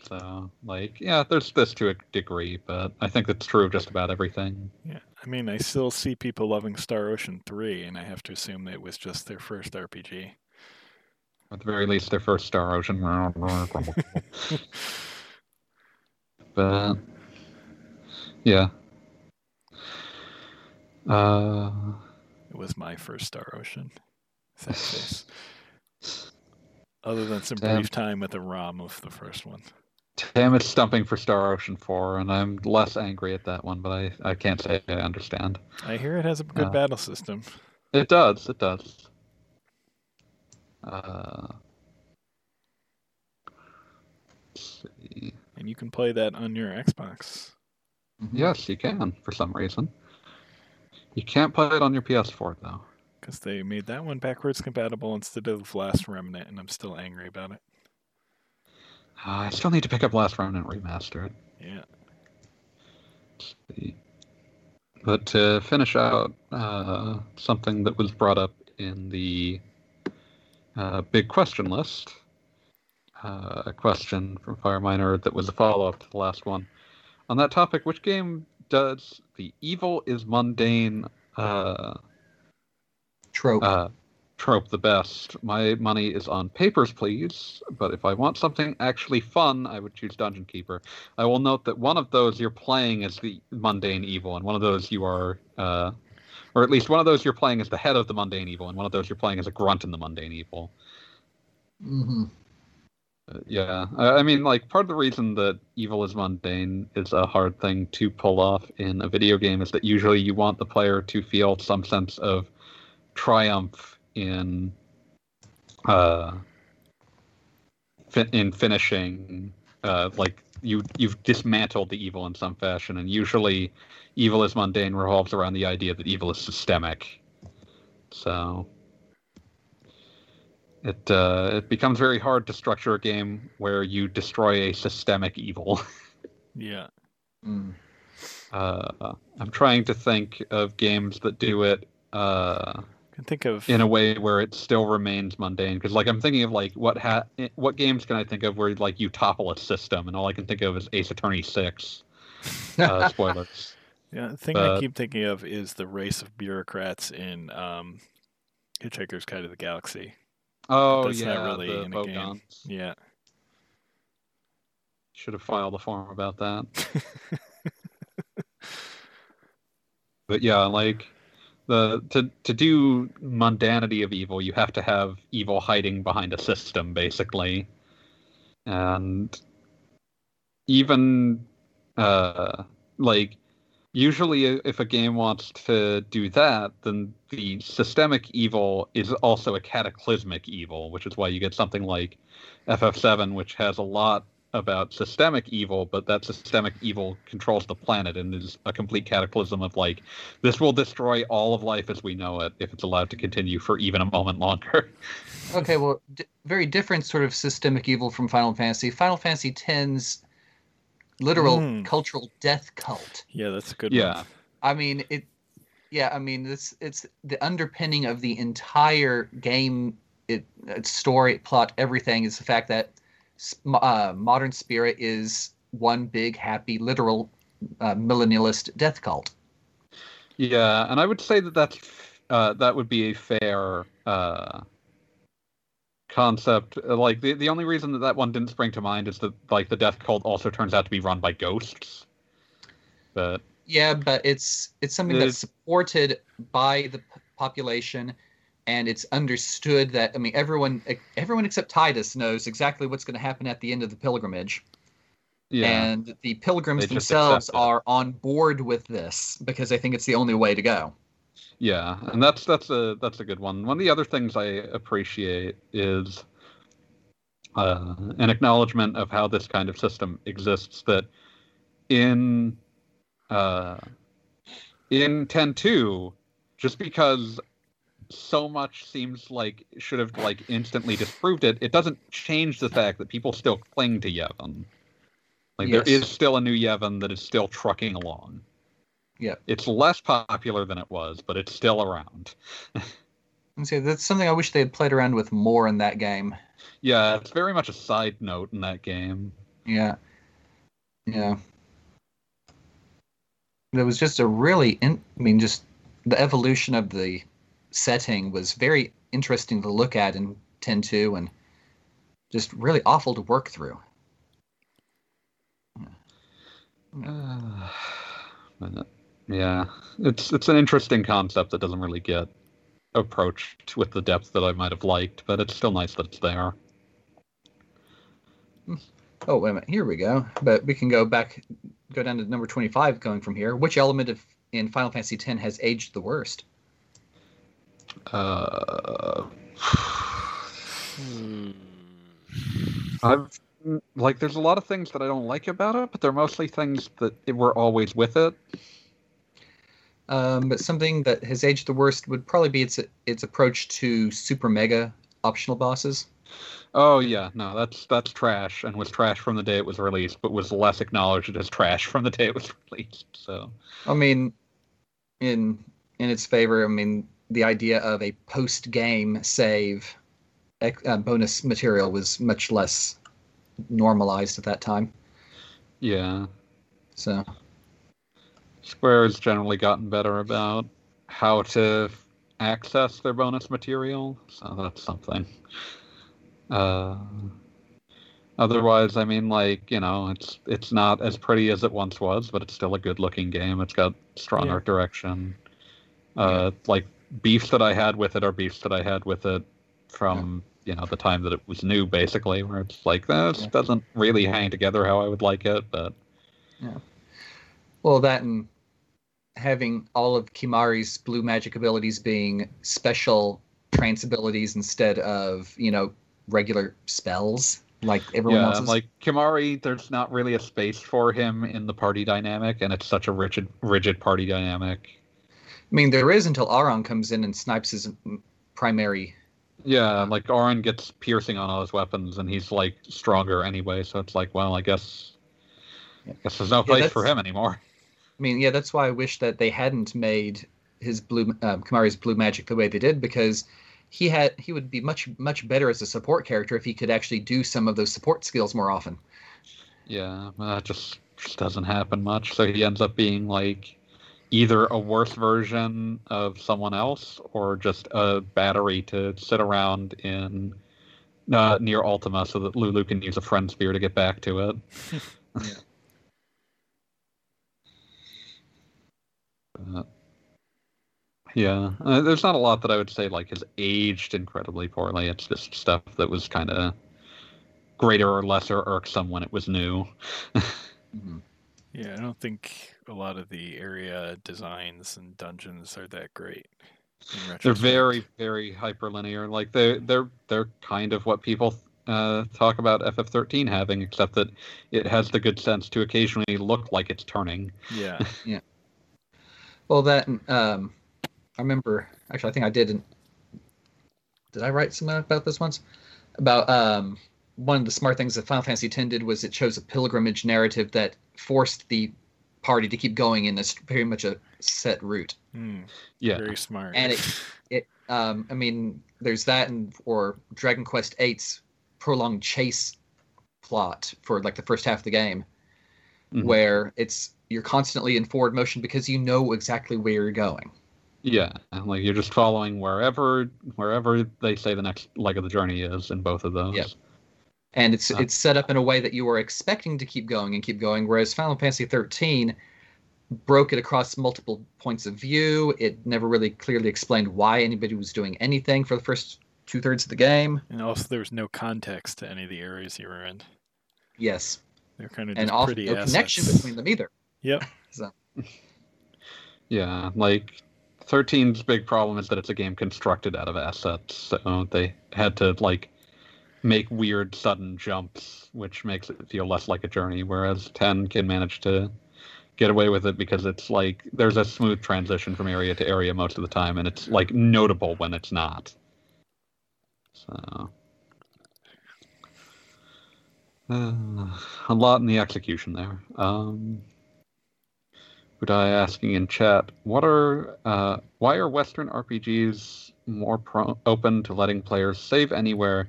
So, like, yeah, there's this to a degree, but I think it's true of just about everything. yeah. I mean, I still see people loving Star Ocean Three, and I have to assume that it was just their first RPG. At the very least, their first Star Ocean. but yeah. Uh, It was my first Star Ocean. Other than some brief time with the ROM of the first one. Tam is stumping for Star Ocean 4, and I'm less angry at that one, but I, I can't say I understand. I hear it has a good Uh, battle system. It does, it does. Uh, see. And you can play that on your Xbox. Mhm. Yes, you can, for some reason. You can't play it on your PS4, though. Because they made that one backwards compatible instead of Last Remnant, and I'm still angry about it. Uh, I still need to pick up Last Remnant Remastered. Yeah. see. But to finish out uh, something that was brought up in the uh, big question list, uh, a question from Fireminer that was a follow up to the last one. On that topic, which game does the evil is mundane uh, Trope. uh, trope the best? My money is on Papers, Please, but if I want something actually fun, I would choose Dungeon Keeper. I will note that one of those you're playing is the mundane evil, and one of those you are uh, or at least one of those you're playing as the head of the mundane evil, and one of those you're playing as a grunt in the mundane evil. Mm-hmm. Uh, yeah, I, I mean, like part of the reason that evil is mundane is a hard thing to pull off in a video game is that usually you want the player to feel some sense of triumph in uh fi- in finishing uh like you you've dismantled the evil in some fashion and usually evil is mundane revolves around the idea that evil is systemic so it uh, it becomes very hard to structure a game where you destroy a systemic evil. Yeah. Mm. Uh, I'm trying to think of games that do it uh, I can think of in a way where it still remains mundane. Because like I'm thinking of like what ha- what games can I think of where like you topple a system, and all I can think of is Ace Attorney Six. Uh, spoilers. yeah, the thing I keep thinking of is the race of bureaucrats in um, Hitchhiker's Guide to the Galaxy. Oh that's yeah, not really the in a game. Vogons. Yeah. Should have filed a form about that. but yeah, like the to to do mundanity of evil, you have to have evil hiding behind a system, basically, and even uh, like usually if a game wants to do that, then the systemic evil is also a cataclysmic evil, which is why you get something like FF7, which has a lot about systemic evil, but that systemic evil controls the planet and is a complete cataclysm of like this will destroy all of life as we know it if it's allowed to continue for even a moment longer. Okay, well, d- very different sort of systemic evil from Final Fantasy. Final Fantasy X's literal Mm. cultural death cult. Yeah, that's a good Yeah. one. I mean, it. Yeah, I mean, it's it's the underpinning of the entire game. It, its story, plot, everything is the fact that s- mo- uh, modern Spira is one big happy literal uh, millennialist death cult. Yeah, and I would say that that's uh, that would be a fair uh, concept. Like the the only reason that that one didn't spring to mind is that like the death cult also turns out to be run by ghosts. But Yeah, but it's it's something that's supported by the population, and it's understood that I mean everyone everyone except Tidus knows exactly what's going to happen at the end of the pilgrimage, yeah, and the pilgrims themselves are on board with this because they think it's the only way to go. Yeah, and that's that's a that's a good one. One of the other things I appreciate is uh, an acknowledgement of how this kind of system exists. That in uh, in ten two, just because so much seems like should have like instantly disproved it, it doesn't change the fact that people still cling to Yevon. Like there Yes. is still a new Yevon that is still trucking along. Yeah. It's less popular than it was, but it's still around. And so that's something I wish they had played around with more in that game. Yeah, it's very much a side note in that game. Yeah, yeah. There was just a really, in, I mean, just the evolution of the setting was very interesting to look at in 10.2 and just really awful to work through. Uh, but, yeah, it's it's an interesting concept that doesn't really get approached with the depth that I might have liked, but it's still nice that it's there. Hmm. Oh, wait a minute. Here we go. But we can go back, go down to number 25 going from here. Which element of in Final Fantasy X has aged the worst? Uh, Hmm. I've like there's a lot of things that I don't like about it, but they're mostly things that it were always with it. Um, but something that has aged the worst would probably be its its approach to super mega optional bosses. Oh yeah, no, that's that's trash and was trash from the day it was released, but was less acknowledged as trash from the day it was released. So I mean, in in its favor, I mean the idea of a post game save uh, bonus material was much less normalized at that time. yeah, So Square has generally gotten better about how to access their bonus material, so that's something. Uh, otherwise, I mean, like you know, it's it's not as pretty as it once was, but it's still a good-looking game. It's got strong Yeah. art direction. Uh, like beefs that I had with it are beefs that I had with it from you know the time that it was new, basically, where it's like eh, this Yeah. doesn't really hang together how I would like it, but yeah. Well, that and having all of Kimahri's blue magic abilities being special trance abilities instead of, you know, regular spells like everyone yeah, else's. like Kimahri, there's not really a space for him in the party dynamic, and it's such a rigid rigid party dynamic. I mean, there is until Auron comes in and snipes his primary. Yeah, like Auron gets piercing on all his weapons, and he's like stronger anyway. So it's like, well, I guess, Yeah. guess there's no Yeah, place for him anymore. I mean, yeah, that's why I wish that they hadn't made his blue um, Kimahri's blue magic the way they did because he had he would be much much better as a support character if he could actually do some of those support skills more often. Yeah, that just just doesn't happen much. So he ends up being like either a worse version of someone else or just a battery to sit around in uh, near Ultima so that Lulu can use a friend spear to get back to it. But, yeah, uh, there's not a lot that I would say like has aged incredibly poorly. It's just stuff that was kind of greater or lesser irksome when it was new. Yeah, I don't think a lot of the area designs and dungeons are that great. They're retrospect. very, very hyperlinear. Like they, they're, they're kind of what people uh, talk about FF13 having, except that it has the good sense to occasionally look like it's turning. Yeah. Yeah. Well, that um, I remember. Actually, I think I did. not Did I write something about this once? About um, one of the smart things that Final Fantasy X did was it chose a pilgrimage narrative that forced the party to keep going in this very much a set route. Hmm, Yeah, Very smart. And it- It, um, I mean, there's that, and or Dragon Quest VIII's prolonged chase plot for like the first half of the game, Mhm. where it's you're constantly in forward motion because you know exactly where you're going. yeah. And like you're just following wherever, wherever they say the next leg of the journey is in both of those. Yep. And it's Uh. it's set up in a way that you are expecting to keep going and keep going. Whereas Final Fantasy 13 broke it across multiple points of view. It never really clearly explained why anybody was doing anything for the first two thirds of the game. and also, there was no context to any of the areas you were in. Yes, They're kind of and just often pretty no assets. connection between them either. Yep. Yeah, like 13's big problem is that it's a game constructed out of assets, so they had to like make weird sudden jumps, which makes it feel less like a journey. Whereas 10 can manage to get away with it because it's like there's a smooth transition from area to area most of the time, and it's like notable when it's not. So. Uh, a lot in the execution there. Um, Budai asking in chat, what are uh, why are Western RPGs more pro- open to letting players save anywhere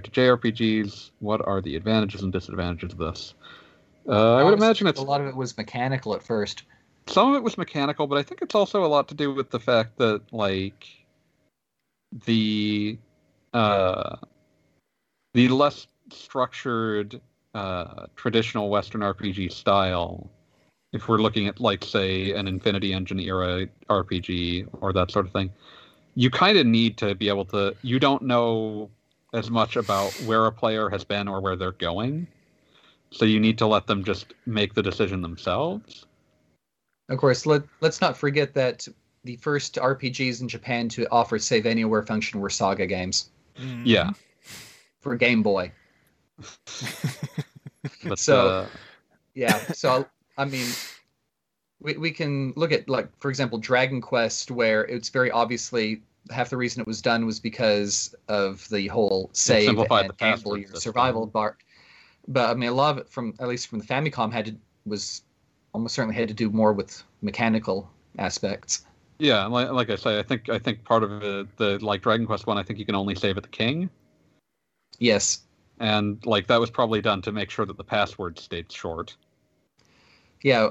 compared to JRPGs? What are the advantages and disadvantages of this? Uh, I would imagine it's a lot of it was mechanical at first. some of it was mechanical, but I think it's also a lot to do with the fact that like the uh, the less structured uh, traditional Western RPG style. If we're looking at like say an Infinity Engine era RPG or that sort of thing, you kind of need to be able to. You don't know as much about where a player has been or where they're going, so you need to let them just make the decision themselves. Of course, let let's not forget that the first RPGs in Japan to offer save anywhere function were Saga games Mhm. Yeah. for Game Boy. But, So- uh, Yeah. So I mean, we we can look at like for example Dragon Quest, where it's very obviously half the reason it was done was because of the whole save and your survival bar. But I mean, a lot of it from at least from the Famicom had to was almost certainly had to do more with mechanical aspects. yeah, like, like I say, I think I think part of it, the like Dragon Quest one, I think you can only save at the king, Yes. and like that was probably done to make sure that the password stayed short. Yeah.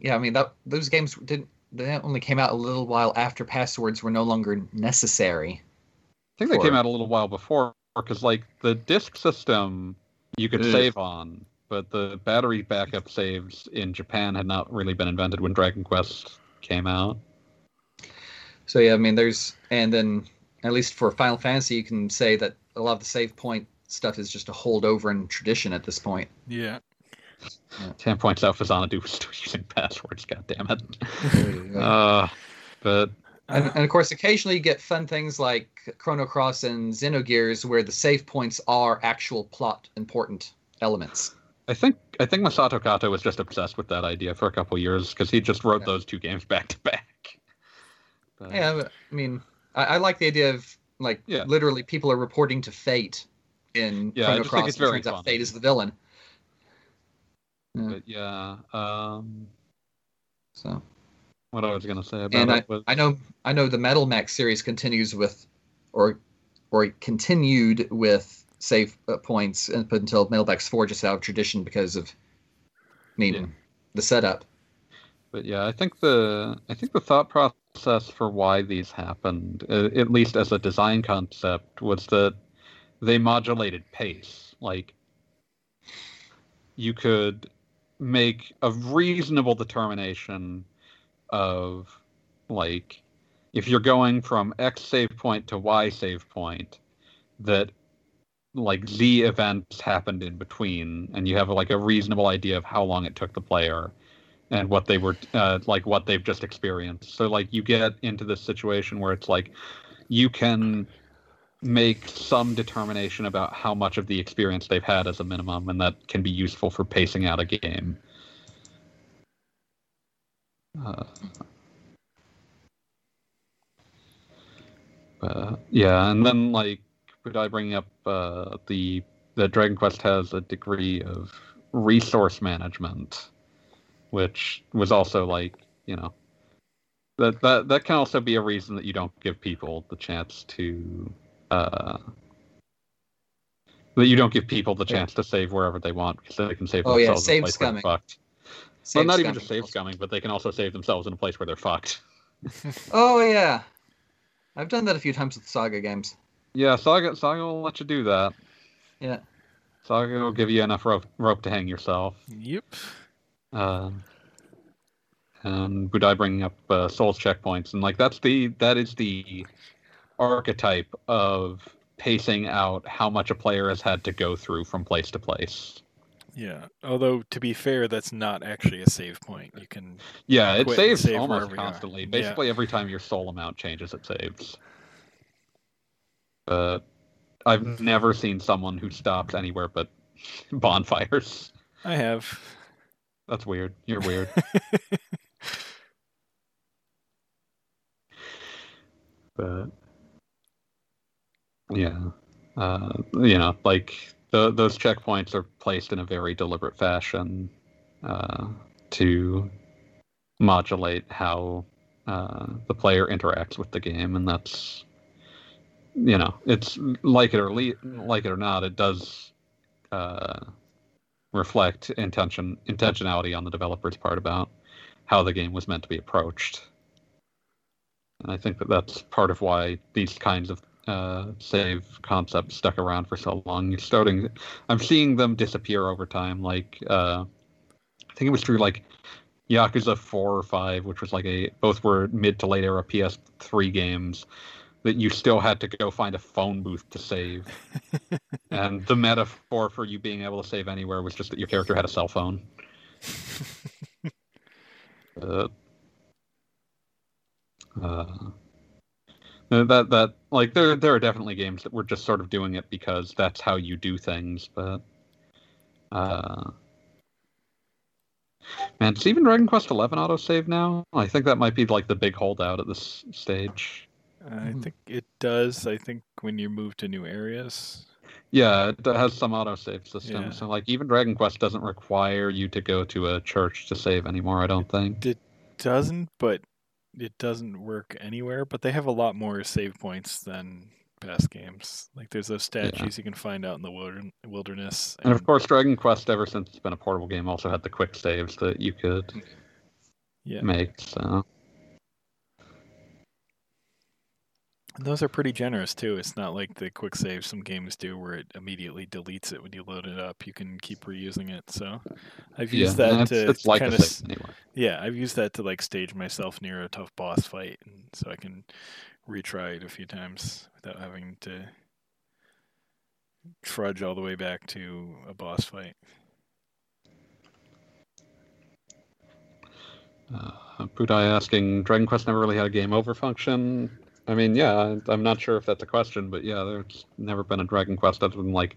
Yeah. I mean, that those games didn't. They only came out a little while after passwords were no longer necessary. I think they came out a little while before because like the disk system you could Ugh. save on, but the battery backup saves in Japan had not really been invented when Dragon Quest came out. So yeah, I mean, there's and then at least for Final Fantasy, you can say that a lot of the save point stuff is just a holdover in tradition at this point. Yeah. Ten points out Faxanadu was still using passwords. God damn it. Uh, but And, and of course, occasionally you get fun things like Chrono Cross and Xenogears, where the save points are actual plot important elements. I think I think Masato Kato was just obsessed with that idea for a couple years because he just wrote Yeah. those two games back to back. But- Yeah, but, I mean, I, I like the idea of like Yeah. literally people are reporting to fate in Yeah, I Chrono Cross. it very turns out fate is the villain. But yeah, um, So what I was gonna say about and I, was I know I know the Metal Max series continues with, or or continued with save uh, points up until Metal Max Four just out of tradition because of, I mean, Yeah. the setup. But yeah, I think the I think the thought process for why these happened, uh, at least as a design concept, was that they modulated pace. Like you could make a reasonable determination of like if you're going from X save point to Y save point, that like Z events happened in between, and you have like a reasonable idea of how long it took the player and what they were uh, like what they've just experienced. So like you get into this situation where it's like you can make some determination about how much of the experience they've had as a minimum and that can be useful for pacing out a game. Uh, uh, yeah and then like would i bring up uh, the the dragon quest has a degree of resource management which was also like you know that that that can also be a reason that you don't give people the chance to uh that you don't give people the Yeah. chance to save wherever they want because they can save Oh, yeah, themselves in save a place where they're scumming. fucked. Save well, not even just save scumming, but they can also save themselves in a place where they're fucked. Oh yeah, I've done that a few times with Saga games. Yeah, Saga Saga will let you do that. Yeah. Saga will give you enough rope rope to hang yourself. Yep. Um, and Budai bringing up uh, Souls checkpoints, and like that's the that is the archetype of pacing out how much a player has had to go through from place to place. Yeah. Although to be fair, that's not actually a save point. You can. Yeah, it saves save almost wherever you are. constantly. Yeah. Basically, every time your soul amount changes, it saves. But I've never seen someone who stops anywhere but bonfires. I have. That's weird. You're weird. but yeah, uh, you know, like the, those checkpoints are placed in a very deliberate fashion uh, to modulate how uh, the player interacts with the game, and that's you know, it's like it or le- like it or not, it does uh, reflect intention intentionality on the developer's part about how the game was meant to be approached. And I think that that's part of why these kinds of uh, save concept stuck around for so long. You're starting, I'm seeing them disappear over time. Like uh, I think it was true, like Yakuza four or five, which was like a both were mid to late era PS3 games that you still had to go find a phone booth to save. and the metaphor for you being able to save anywhere was just that your character had a cell phone. Uh, uh, that that like there there are definitely games that we're just sort of doing it because that's how you do things, but uh, man, does even Dragon Quest Eleven autosave now? I think that might be like the big holdout at this stage. I Hmm. think it does. I think when you move to new areas. Yeah, it has some autosave system. Yeah. So like even Dragon Quest doesn't require you to go to a church to save anymore, I don't think. It doesn't, but it doesn't work anywhere. But they have a lot more save points than past games. Like there's those statues you can find out in the wilder- wilderness. And of course Dragon Quest ever since it's been a portable game also had the quick saves that you could yeah, make, so And those are pretty generous too. It's not like the quick save some games do where it immediately deletes it when you load it up. You can keep reusing it. So I've used yeah, that to it's like kind of anyway. yeah, I've used that to like stage myself near a tough boss fight, and so I can retry it a few times without having to trudge all the way back to a boss fight. Uh, Budai asking, Dragon Quest never really had a game over function. I mean, yeah, I- I'm not sure if that's a question, but yeah, there's never been a Dragon Quest other than like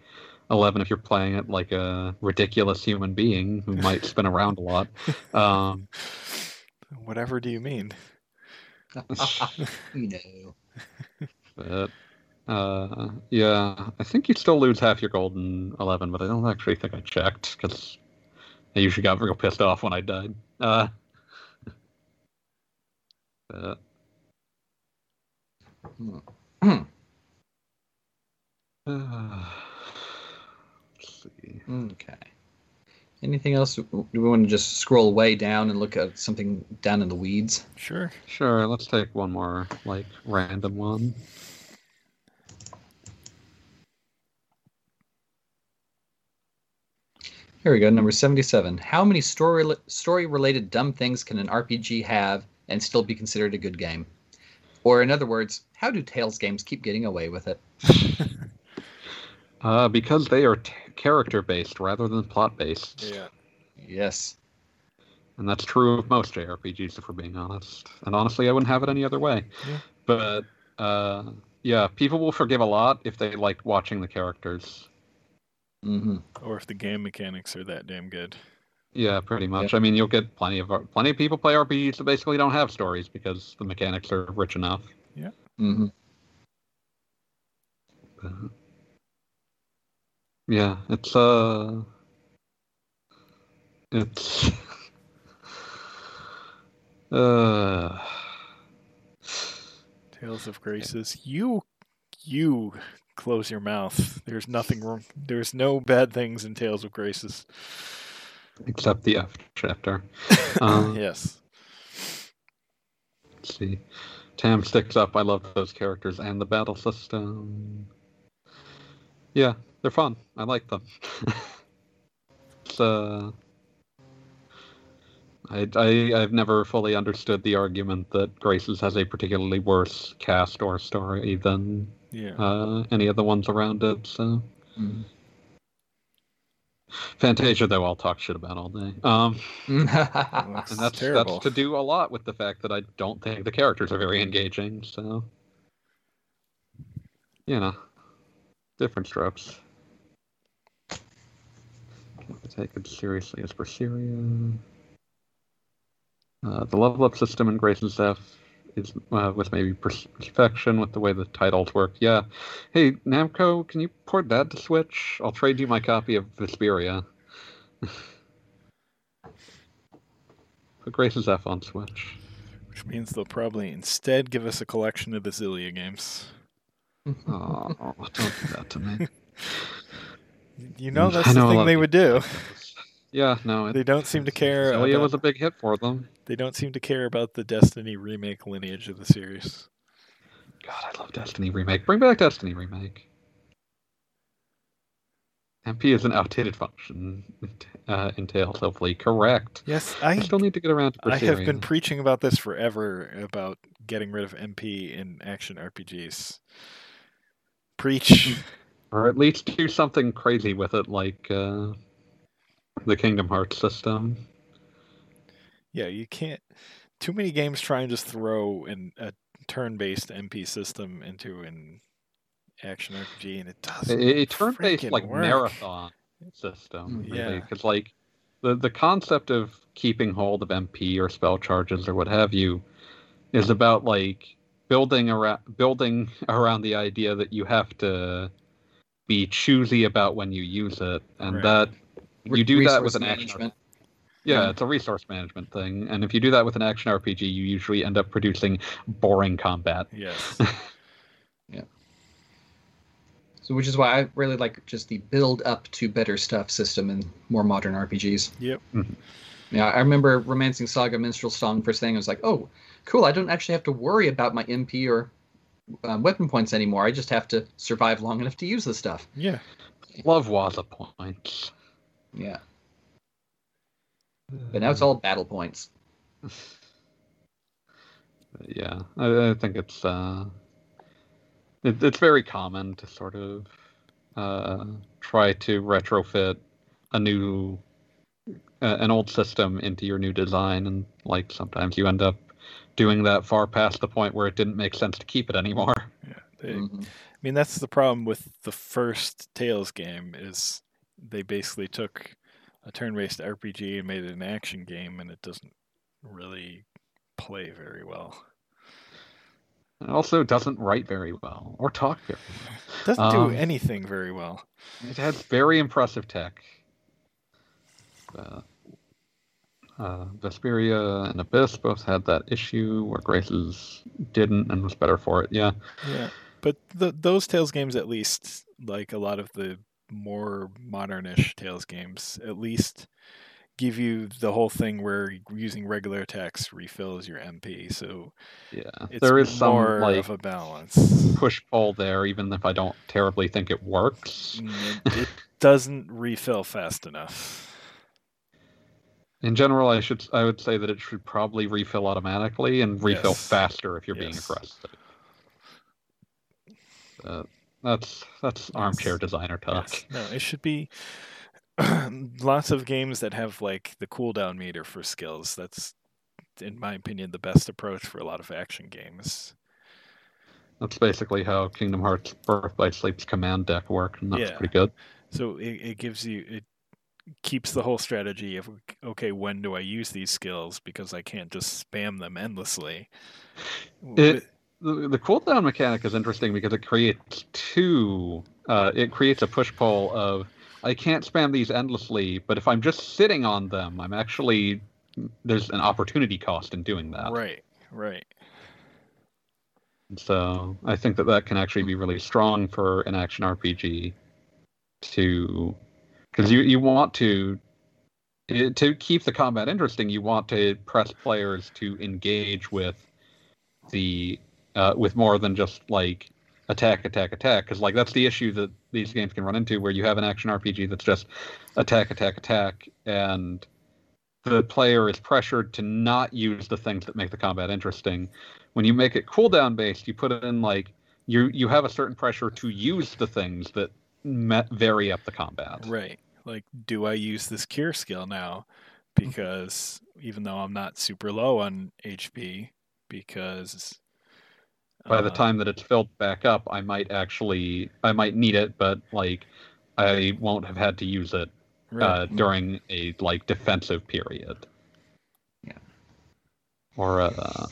11 if you're playing it like a ridiculous human being who might spin around a lot. Um, Whatever do you mean? you know. but uh, yeah, I think you still lose half your gold in 11, but I don't actually think I checked because I usually got real pissed off when I died. Uh, but Uh, let's see. Okay. Anything else? Do we want to just scroll way down and look at something down in the weeds? Sure. Sure, let's take one more like random one. Here we go, number 77. How many story story related dumb things can an RPG have and still be considered a good game? Or in other words, how do Tales games keep getting away with it? Uh, because they are t- character based rather than plot based, Yeah. Yes. and that's true of most JRPGs if we're being honest. And honestly, I wouldn't have it any other way. Yeah. But uh, yeah, people will forgive a lot if they like watching the characters. hmm Or if the game mechanics are that damn good. Yeah, pretty much. I mean, you'll get plenty of plenty of people play RPGs that basically don't have stories because the mechanics are rich enough. Hmm But, yeah, it's uh, it's uh, Tales of Graces. You, you close your mouth. There's nothing wrong. There's no bad things in Tales of Graces. except the F chapter. Um, yes. Let's see. Tam sticks up. I love those characters and the battle system. Yeah, they're fun. I like them. it's, uh, I, I, I've never fully understood the argument that Graces has a particularly worse cast or story than Yeah. uh, any of the ones around it. So hmm Fantasia, though, I'll talk shit about all day. Um, That's and that's terrible. that's to do a lot with the fact that I don't think the characters are very engaging. So, you know, different strokes. Can't take it seriously as Berseria. Uh, the level up system in Graces F is uh, with maybe perfection with the way the titles work. Yeah. Hey, Namco, can you port that to Switch? I'll trade you my copy of Vesperia. Put Graces F on Switch. Which means they'll probably instead give us a collection of the Xillia games. Oh, don't do that to me. You know Mm, that's the thing they would do. Yeah, no, it, They don't seem to care. Xillia about- was a big hit for them. They don't seem to care about the Destiny remake lineage of the series. God, I love Destiny remake. Bring back Destiny remake. MP is an outdated function. Uh, entails hopefully correct. Yes, I I still need to get around to I have been preaching about this forever about getting rid of MP in action RPGs. Preach. or at least do something crazy with it, like uh, the Kingdom Hearts system. yeah, you can't. Too many games try and just throw an, a turn-based MP system into an action RPG, and it doesn't. A, a turn-based like work. marathon system, Mm, really, yeah. because like the the concept of keeping hold of MP or spell charges or what have you is about like building around building around the idea that you have to be choosy about when you use it, and Right. that you do that with an action. Yeah, Yeah. it's a resource management thing, and if you do that with an action RPG, you usually end up producing boring combat. Yes. Yeah. So, which is why I really like just the build up to better stuff system in more modern RPGs. Yep. Yeah, I remember Romancing Saga Minstrel Song first thing. I was like, oh, cool. I don't actually have to worry about my MP or uh, weapon points anymore. I just have to survive long enough to use the stuff. Yeah. Love Waza points. Yeah. But now it's all battle points. yeah, I, I think it's uh, it, it's very common to sort of uh, try to retrofit a new uh, an old system into your new design, and like sometimes you end up doing that far past the point where it didn't make sense to keep it anymore. Yeah. They, Mhm. I mean, that's the problem with the first Tales game is they basically took a turn-based RPG and made it an action game, and it doesn't really play very well. It also doesn't write very well or talk very well. Doesn't do Um, anything very well. It has very impressive tech. Uh, uh, Vesperia and Abyss both had that issue where Graces didn't and was better for it. Yeah. Yeah, but the, those Tales games, at least, like a lot of the more modernish Tales games, at least give you the whole thing where using regular attacks refills your MP. So Yeah. there is some like of a balance. push pull there, even if I don't terribly think it works. Mm, It, it doesn't refill fast enough. In general, I should I would say that it should probably refill automatically and refill Yes. faster if you're being Yes. aggressive. Uh, that's that's armchair designer talk. Yes. No, it should be lots of games that have like the cooldown meter for skills. That's, in my opinion, the best approach for a lot of action games. That's basically how Kingdom Hearts Birth by Sleep's command deck worked, and that's Yeah. pretty good. So it, it gives you it keeps the whole strategy of okay, when do I use these skills because I can't just spam them endlessly. It- The, the cooldown mechanic is interesting because it creates two. Uh, it creates a push pull of I can't spam these endlessly, but if I'm just sitting on them, I'm actually there's an opportunity cost in doing that. right, right. So I think that that can actually be really strong for an action RPG to because you you want to to keep the combat interesting. You want to press players to engage with the uh, with more than just like attack, attack, attack. Because like that's the issue that these games can run into, where you have an action RPG that's just attack, attack, attack, and the player is pressured to not use the things that make the combat interesting. When you make it cooldown based, you put it in like you you have a certain pressure to use the things that vary up the combat. Right. Like, do I use this cure skill now? Because even though I'm not super low on HP, because By the uh, time that it's filled back up, I might actually I might need it, but like I won't have had to use it right, uh, during a like defensive period. Yeah. Or uh,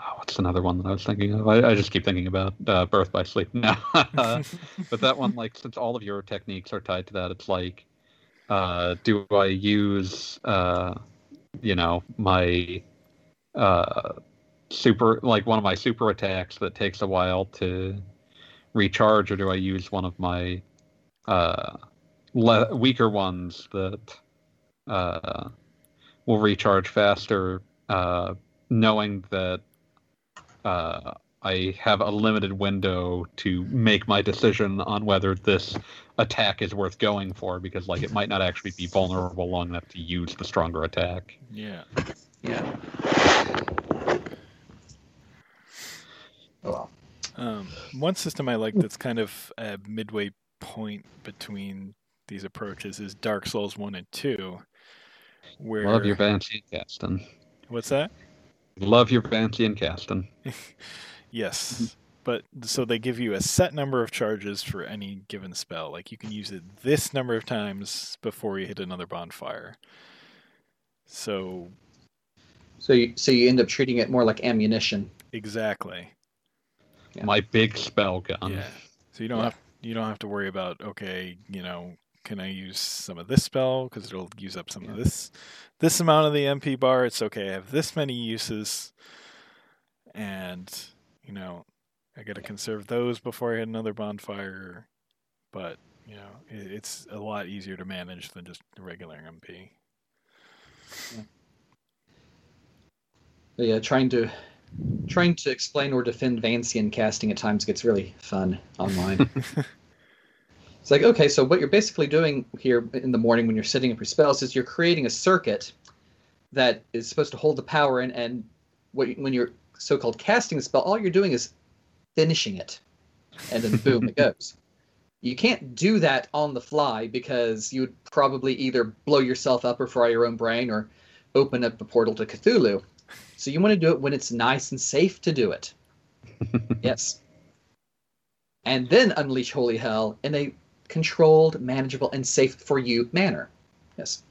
oh, what's another one that I was thinking of? I, I just keep thinking about uh, Birth by Sleep now. but that one, like, since all of your techniques are tied to that, it's like, uh, do I use, uh, you know, my uh, super, like one of my super attacks that takes a while to recharge, or do I use one of my uh, le- weaker ones that uh, will recharge faster, uh, knowing that uh, I have a limited window to make my decision on whether this attack is worth going for, because like it might not actually be vulnerable long enough to use the stronger attack. yeah. Yeah. Oh well. Um, one system I like that's kind of a midway point between these approaches is Dark Souls one and two. Where Love your Vancian casting. what's that? Love your Vancian casting. Yes. But so they give you a set number of charges for any given spell. Like you can use it this number of times before you hit another bonfire. So So you so you end up treating it more like ammunition. exactly. Yeah. My big spell gun. Yeah. So you don't Yeah. have you don't have to worry about okay, you know, can I use some of this spell because it'll use up some of this this amount of the MP bar. It's okay. I have this many uses, and you know, I got to conserve those before I hit another bonfire. But you know, it, it's a lot easier to manage than just regular MP. But yeah, trying to trying to explain or defend Vancian casting at times gets really fun online. it's like, okay, so what you're basically doing here in the morning when you're setting up your spells is you're creating a circuit that is supposed to hold the power in, and what, when you're so-called casting the spell, all you're doing is finishing it, and then boom, it goes. You can't do that on the fly because you would probably either blow yourself up or fry your own brain or open up the portal to Cthulhu. So you want to do it when it's nice and safe to do it. yes. And then unleash holy hell in a controlled, manageable, and safe for you manner. Yes.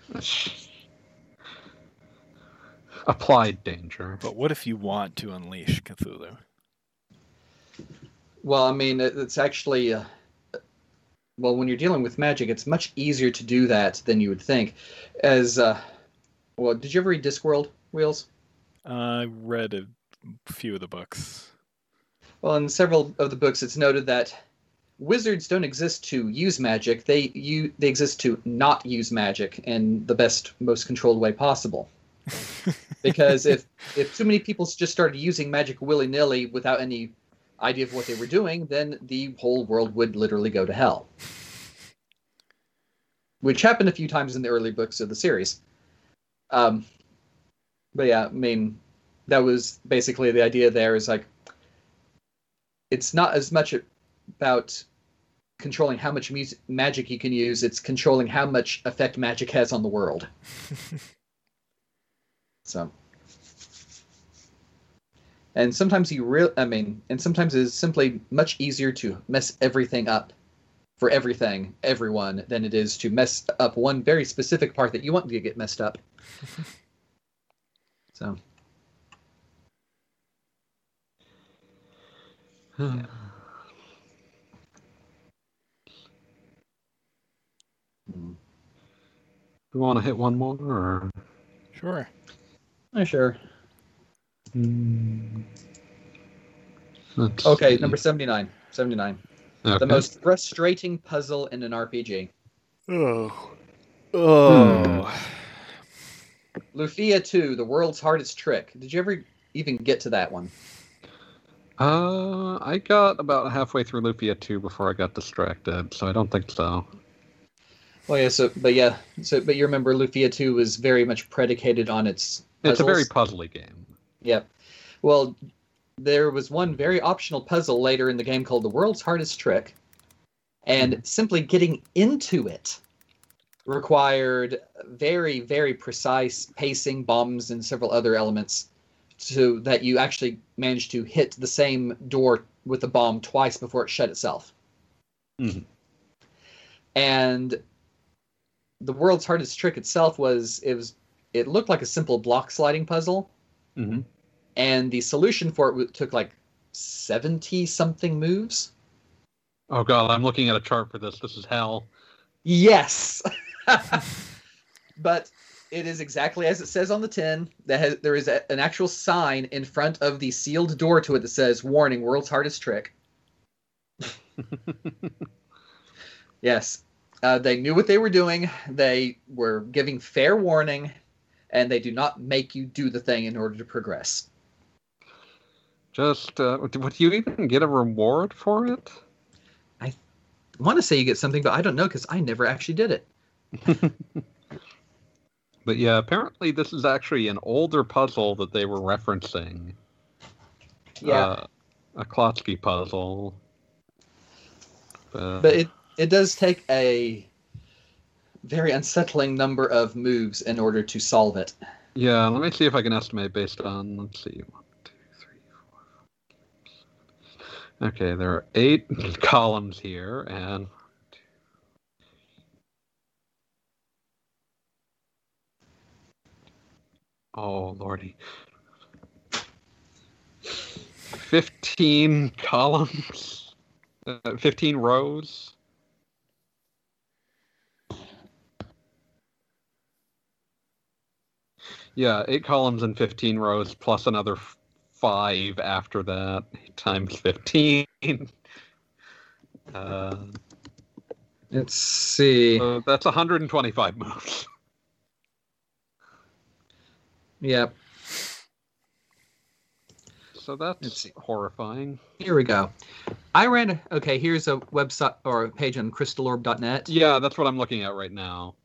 Applied danger. But what if you want to unleash Cthulhu? Well, I mean, it's actually. Uh, well, when you're dealing with magic, it's much easier to do that than you would think. As. Uh, well, did you ever read Discworld, Wheels? I read a few of the books. Well, in several of the books, it's noted that wizards don't exist to use magic. They you they exist to not use magic in the best, most controlled way possible. because if if too many people just started using magic willy nilly without any idea of what they were doing, then the whole world would literally go to hell. Which happened a few times in the early books of the series. Um, but yeah, I mean, that was basically the idea there is like, it's not as much about controlling how much music, magic you can use, it's controlling how much effect magic has on the world. so. And sometimes you real I mean, and sometimes it's simply much easier to mess everything up for everything, everyone, than it is to mess up one very specific part that you want to get messed up. so. yeah. We want to hit one more, or Sure. Oh, sure. Hmm. Let's Okay, see. number 79. 79. Okay. The most frustrating puzzle in an RPG. Oh. Oh. Lufia 2, the world's hardest trick. Did you ever even get to that one? Uh, I got about halfway through Lufia 2 before I got distracted, so I don't think so. Well, yeah, so, but yeah, so, but you remember Lufia 2 was very much predicated on its. It's a very puzzly game. Yep. Well, there was one very optional puzzle later in the game called the world's hardest trick, and simply getting into it required very, very precise pacing, bombs, and several other elements, so that you actually managed to hit the same door with the bomb twice before it shut itself. Mhm. And the world's hardest trick itself was it was it looked like a simple block sliding puzzle Mm-hmm. and the solution for it took like 70 something moves Oh god, I'm looking at a chart for this. This is hell. yes but it is exactly as it says on the tin that has, there is a, an actual sign in front of the sealed door to it that says warning world's hardest trick yes uh, they knew what they were doing they were giving fair warning and they do not make you do the thing in order to progress Just, uh, would you even get a reward for it? I want to say you get something, but I don't know because I never actually did it. But yeah, apparently this is actually an older puzzle that they were referencing. Uh, a Klotski puzzle. Uh, but it it does take a very unsettling number of moves in order to solve it. yeah, let me see if I can estimate based on. Let's see. One, two, three, four, five, six. Okay, there are eight columns here, and oh lordy, fifteen columns, uh, fifteen rows. Yeah, eight columns and 15 rows, plus another f- five after that, times 15. Uh, Let's see. so that's 125 moves. Yep. so that's horrifying. Here we go. I ran. A, okay, here's a website or a page on crystalorb.net. Yeah, that's what I'm looking at right now.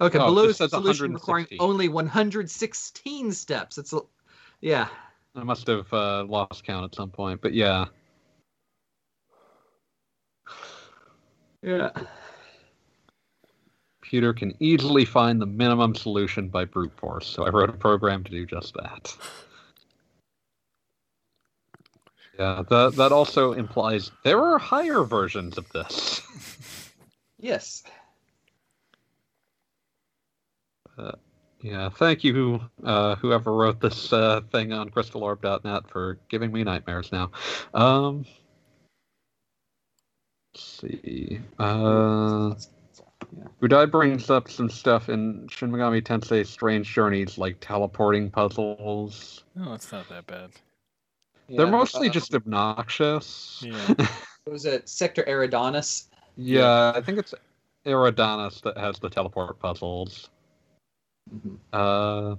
Okay, Oh, below is a solution requiring only 116 steps. It's a, yeah. I must have uh, lost count at some point, but yeah. Yeah. Computer can easily find the minimum solution by brute force, so I wrote a program to do just that. Yeah, that that also implies there are higher versions of this. Yes. Yeah, thank you, uh, whoever wrote this uh, thing on crystalorb.net for giving me nightmares now. Um, let's see. Uh, Budai brings up some stuff in Shin Megami Tensei Strange Journeys, like teleporting puzzles. No, it's not that bad. They're Yeah, mostly uh, just obnoxious. Yeah. Was it Sector Eridanus? Yeah, I think it's Eridanus that has the teleport puzzles. Mhm. Uh,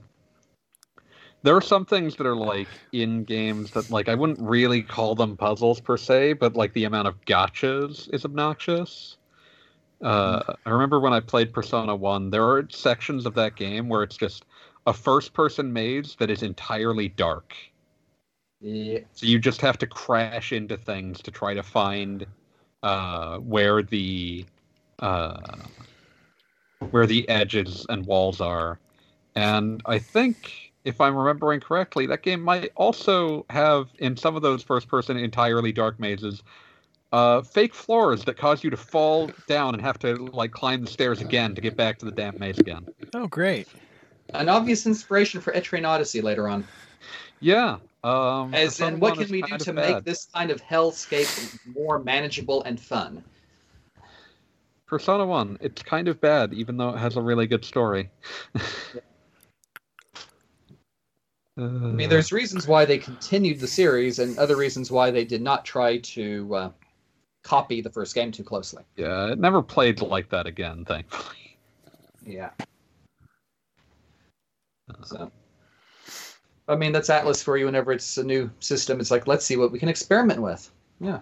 there are some things that are like in games that like I wouldn't really call them puzzles per se, but like the amount of gotchas is obnoxious. Uh, I remember when I played Persona One, there are sections of that game where it's just a first-person maze that is entirely dark. Yeah. So you just have to crash into things to try to find uh, where the uh, where the edges and walls are. And I think, if I'm remembering correctly, that game might also have in some of those first-person entirely dark mazes uh, fake floors that cause you to fall down and have to like climb the stairs again to get back to the damn maze again. Oh, great. An obvious inspiration for Etrian Odyssey later on. Yeah. Um, As in, what can we do kind of to bad. make this kind of hellscape more manageable and fun? Persona 1, it's kind of bad, even though it has a really good story. I mean, there's reasons why they continued the series, and other reasons why they did not try to uh, copy the first game too closely. Yeah, it never played like that again, thankfully. Yeah. Uh-huh. So, I mean, that's Atlus for you. Whenever it's a new system, it's like let's see what we can experiment with. Yeah.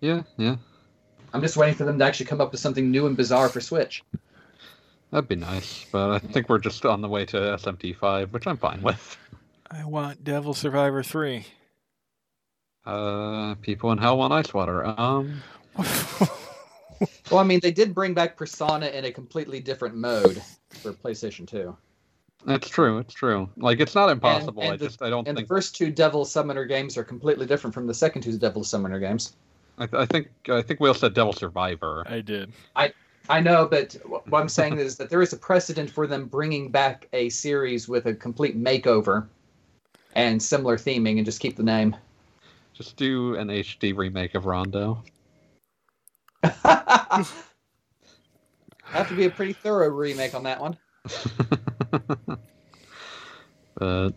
Yeah, yeah. I'm just waiting for them to actually come up with something new and bizarre for Switch. That'd be nice, but I think we're just on the way to SMT5, which I'm fine with. I want Devil Survivor 3. Uh, people in Hell want ice water. Um, Well, I mean, they did bring back Persona in a completely different mode for PlayStation 2. That's true, it's true. Like, it's not impossible. and I the- just, I don't think. And the first two Devil Summoner games are completely different from the second two Devil Summoner games. I, I think, I think Will said Devil Survivor. I did. I I know, but what I'm saying is that there is a precedent for them bringing back a series with a complete makeover and similar theming and just keep the name. Just do an HD remake of Rondo. Have to be a pretty thorough remake on that one. but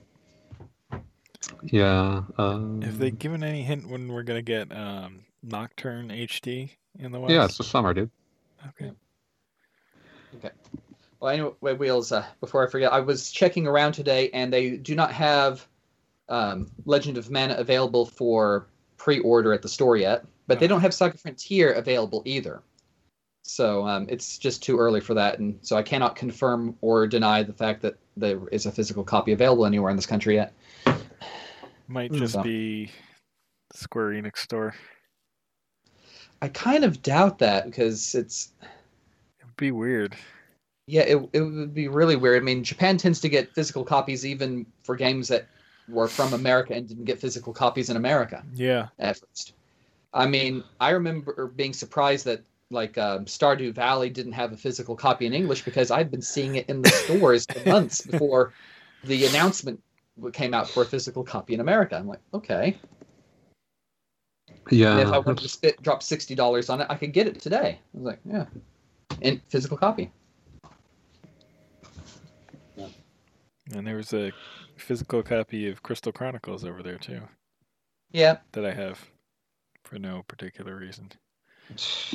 yeah, um, Have they given any hint when we're going to get um, Nocturne HD in the West? yeah, it's the summer, dude. Okay. Okay. Well, anyway, Wheels, uh, before I forget, I was checking around today and they do not have um, Legend of Mana available for pre order at the store yet, but they don't have Saga Frontier available either. So um, it's just too early for that. And so I cannot confirm or deny the fact that there is a physical copy available anywhere in this country yet. Might Hmm. just So- be Square Enix store. I kind of doubt that because it's It'd be weird. Yeah, it, it would be really weird. I mean, Japan tends to get physical copies even for games that were from America and didn't get physical copies in America Yeah. at first. I mean, I remember being surprised that like um, Stardew Valley didn't have a physical copy in English because I'd been seeing it in the stores for months before the announcement came out for a physical copy in America. I'm like, okay. Yeah, And if I wanted to spit, drop sixty dollars on it, I could get it today. I was like, yeah, in physical copy. And there was a physical copy of Crystal Chronicles over there too Yeah. that I have for no particular reason.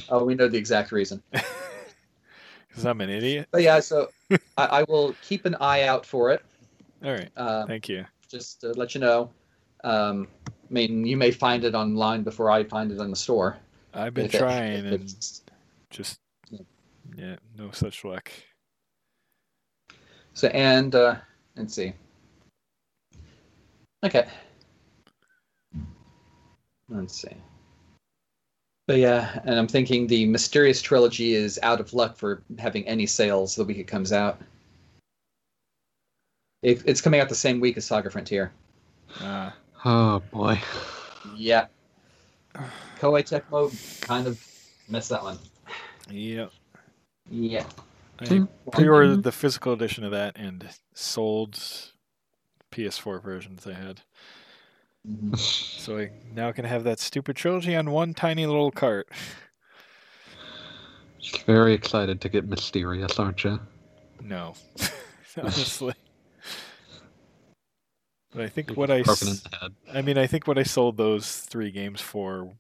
Oh, we know the exact reason. Because I'm an idiot. But yeah, so I, I will keep an eye out for it. All right. Uh, Thank you. just to let you know. Um, I mean, you may find it online before I find it in the store. I've been If it- trying if and it's- just Yeah. yeah, no such luck. So and uh, let's see. Okay. Let's see. But yeah, and I'm thinking the Mysterious trilogy is out of luck for having any sales the week it comes out. It, it's coming out the same week as Saga Frontier. Uh, Oh boy. Yeah. Koei Tecmo kind of missed that one. yeah. Yeah. I pre-ordered the physical edition of that and sold PS4 versions I had. Mhm. So I now can have that stupid trilogy on one tiny little cart. Just very excited to get mysterious, aren't you? No, honestly. But I think what I, broken in s- the head. I mean, I think what I sold those three games for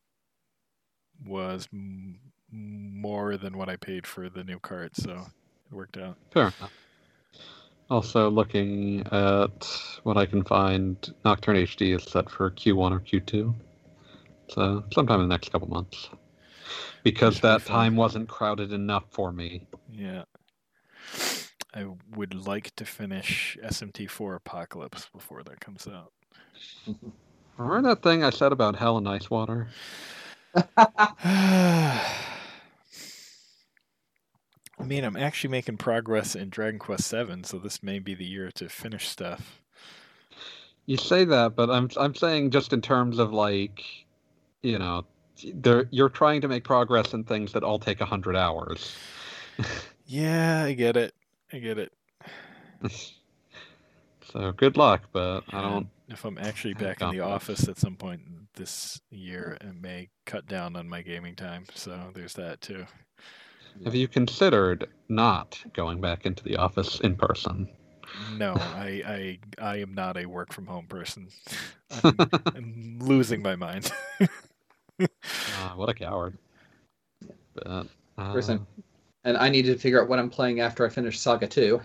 was m- more than what I paid for the new cart, so it worked out. Fair enough. Also, looking at what I can find, Nocturne HD is set for Q1 or Q2. So, sometime in the next couple months. Because Should be that time wasn't crowded enough for me. Yeah. I would like to finish SMT4 Apocalypse before that comes out. Remember that thing I said about Hell and Ice Water? I mean, I'm actually making progress in Dragon Quest Seven, so this may be the year to finish stuff. You say that, but I'm I'm saying just in terms of like, you know, there you're trying to make progress in things that all take a hundred hours. Yeah, I get it. I get it. so good luck, but I don't. If I'm actually back in the office at some point this year, it may cut down on my gaming time. So there's that too. Have you considered not going back into the office in person? No, I I I am not a work from home person. I'm, I'm losing my mind. Ah, what a coward. But, uh, Person. And I need to figure out what I'm playing after I finish Saga 2,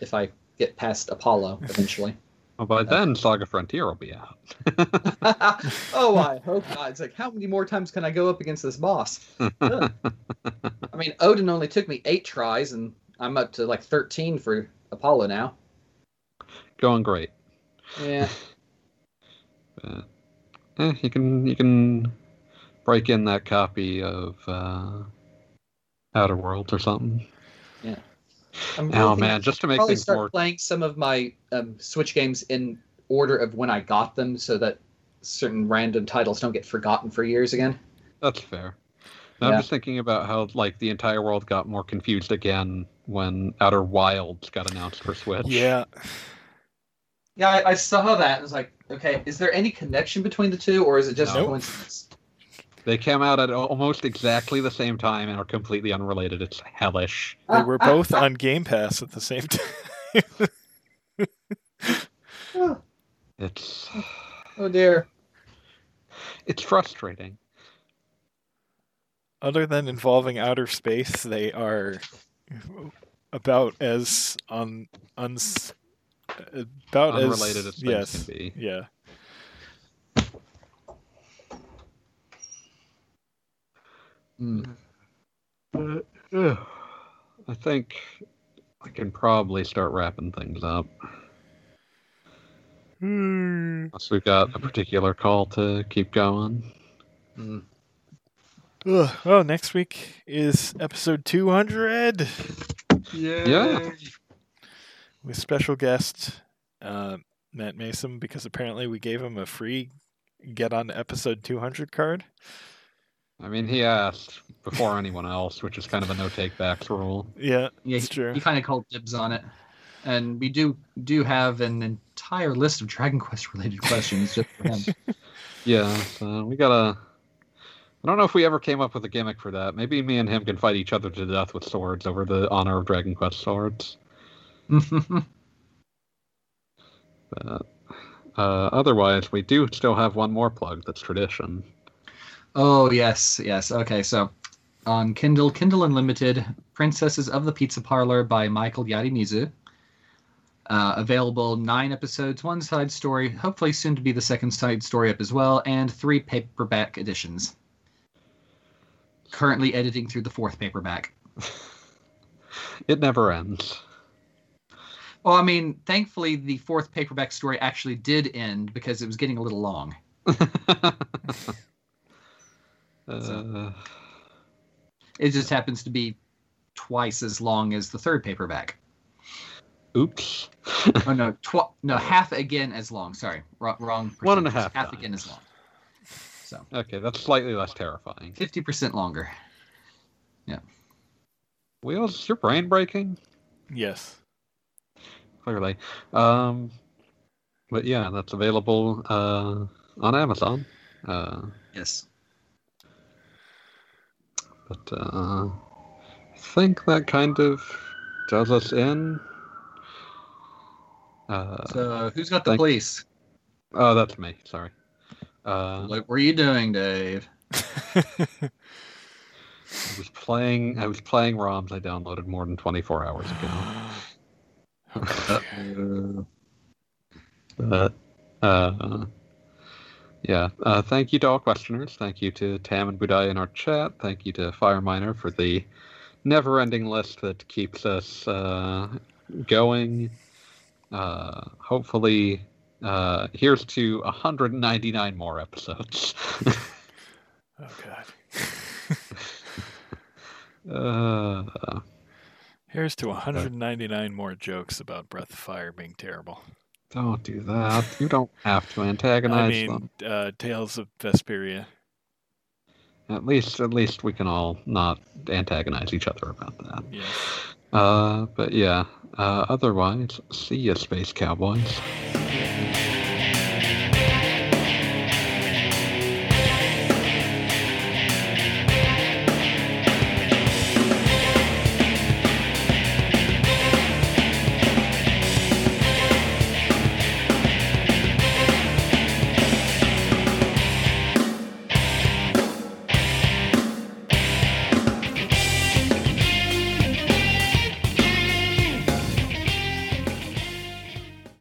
if I get past Apollo eventually. Well, by then, Saga Frontier will be out. oh, I hope not. It's like, how many more times can I go up against this boss? Ugh. I mean, Odin only took me eight tries, and I'm up to like 13 for Apollo now. Going great. Yeah. But, eh, you can you can break in that copy of uh, Outer Worlds or something. I'm Oh really man, just to make probably things start more playing some of my um, Switch games in order of when I got them, so that certain random titles don't get forgotten for years again. That's fair. Now, I'm just thinking about how like the entire world got more confused again when Outer Wilds got announced for Switch. yeah, Yeah, I, I saw that. and was like, okay, is there any connection between the two, or is it just Nope. a coincidence? They came out at almost exactly the same time and are completely unrelated. It's hellish. they uh, were uh, both uh. on Game Pass at the same time. It's Oh dear. it's frustrating. Other than involving outer space, they are about as un uns about Unrelated as, as things yes, can be. yeah. Hmm. But, ugh, I think I can probably start wrapping things up. Hmm. Unless we've got a particular call to keep going. Ugh. Oh, next week is episode 200 Yeah. with special guest uh, Matt Mason because apparently we gave him a free get on episode 200 card. I mean, he asked before anyone else, which is kind of a no take backs rule. Yeah, Yeah, it's he, true. he kind of called dibs on it, and we do do have an entire list of Dragon Quest related questions just for him. Yeah, so we gotta. I don't know if we ever came up with a gimmick for that. Maybe me and him can fight each other to death with swords over the honor of Dragon Quest swords. But uh, otherwise, we do still have one more plug that's tradition. Oh yes, yes. Okay, so on Kindle, Kindle Unlimited, Princesses of the Pizza Parlor by Michael Yadimizu. Uh, available nine episodes, one side story, hopefully soon to be the second side story up as well, and three paperback editions. Currently editing through the fourth paperback. It never ends. Well, I mean, thankfully, the fourth paperback story actually did end because it was getting a little long. uh, It just happens to be twice as long as the third paperback. oops. Oh no, tw- no, half again as long. Sorry, wrong. wrong One and a percentage. half Half again as long. So okay, that's slightly less terrifying. fifty percent longer. Yeah. Wheels, is your brain breaking? Yes. Clearly. Um, but yeah, that's available uh, on Amazon. Uh, Yes. But uh, I think that kind of does us in. Uh, So who's got the thank- police? oh, that's me. Sorry. Uh, What were you doing, Dave? I was playing. I was playing ROMs I downloaded more than 24 hours ago. But uh, yeah, uh, thank you to all questioners. Thank you to Tam and Budai in our chat. Thank you to Fireminer for the never-ending list that keeps us uh, going. Uh, hopefully, uh, here's to 199 more episodes. Oh god. uh, Here's to 199 more jokes about Breath of Fire being terrible. Don't do that. You don't have to I antagonize them. mean, uh, Tales of Vesperia. At least, at least we can all not antagonize each other about that. Yes. Uh, but yeah. Uh, otherwise, see ya, space cowboys.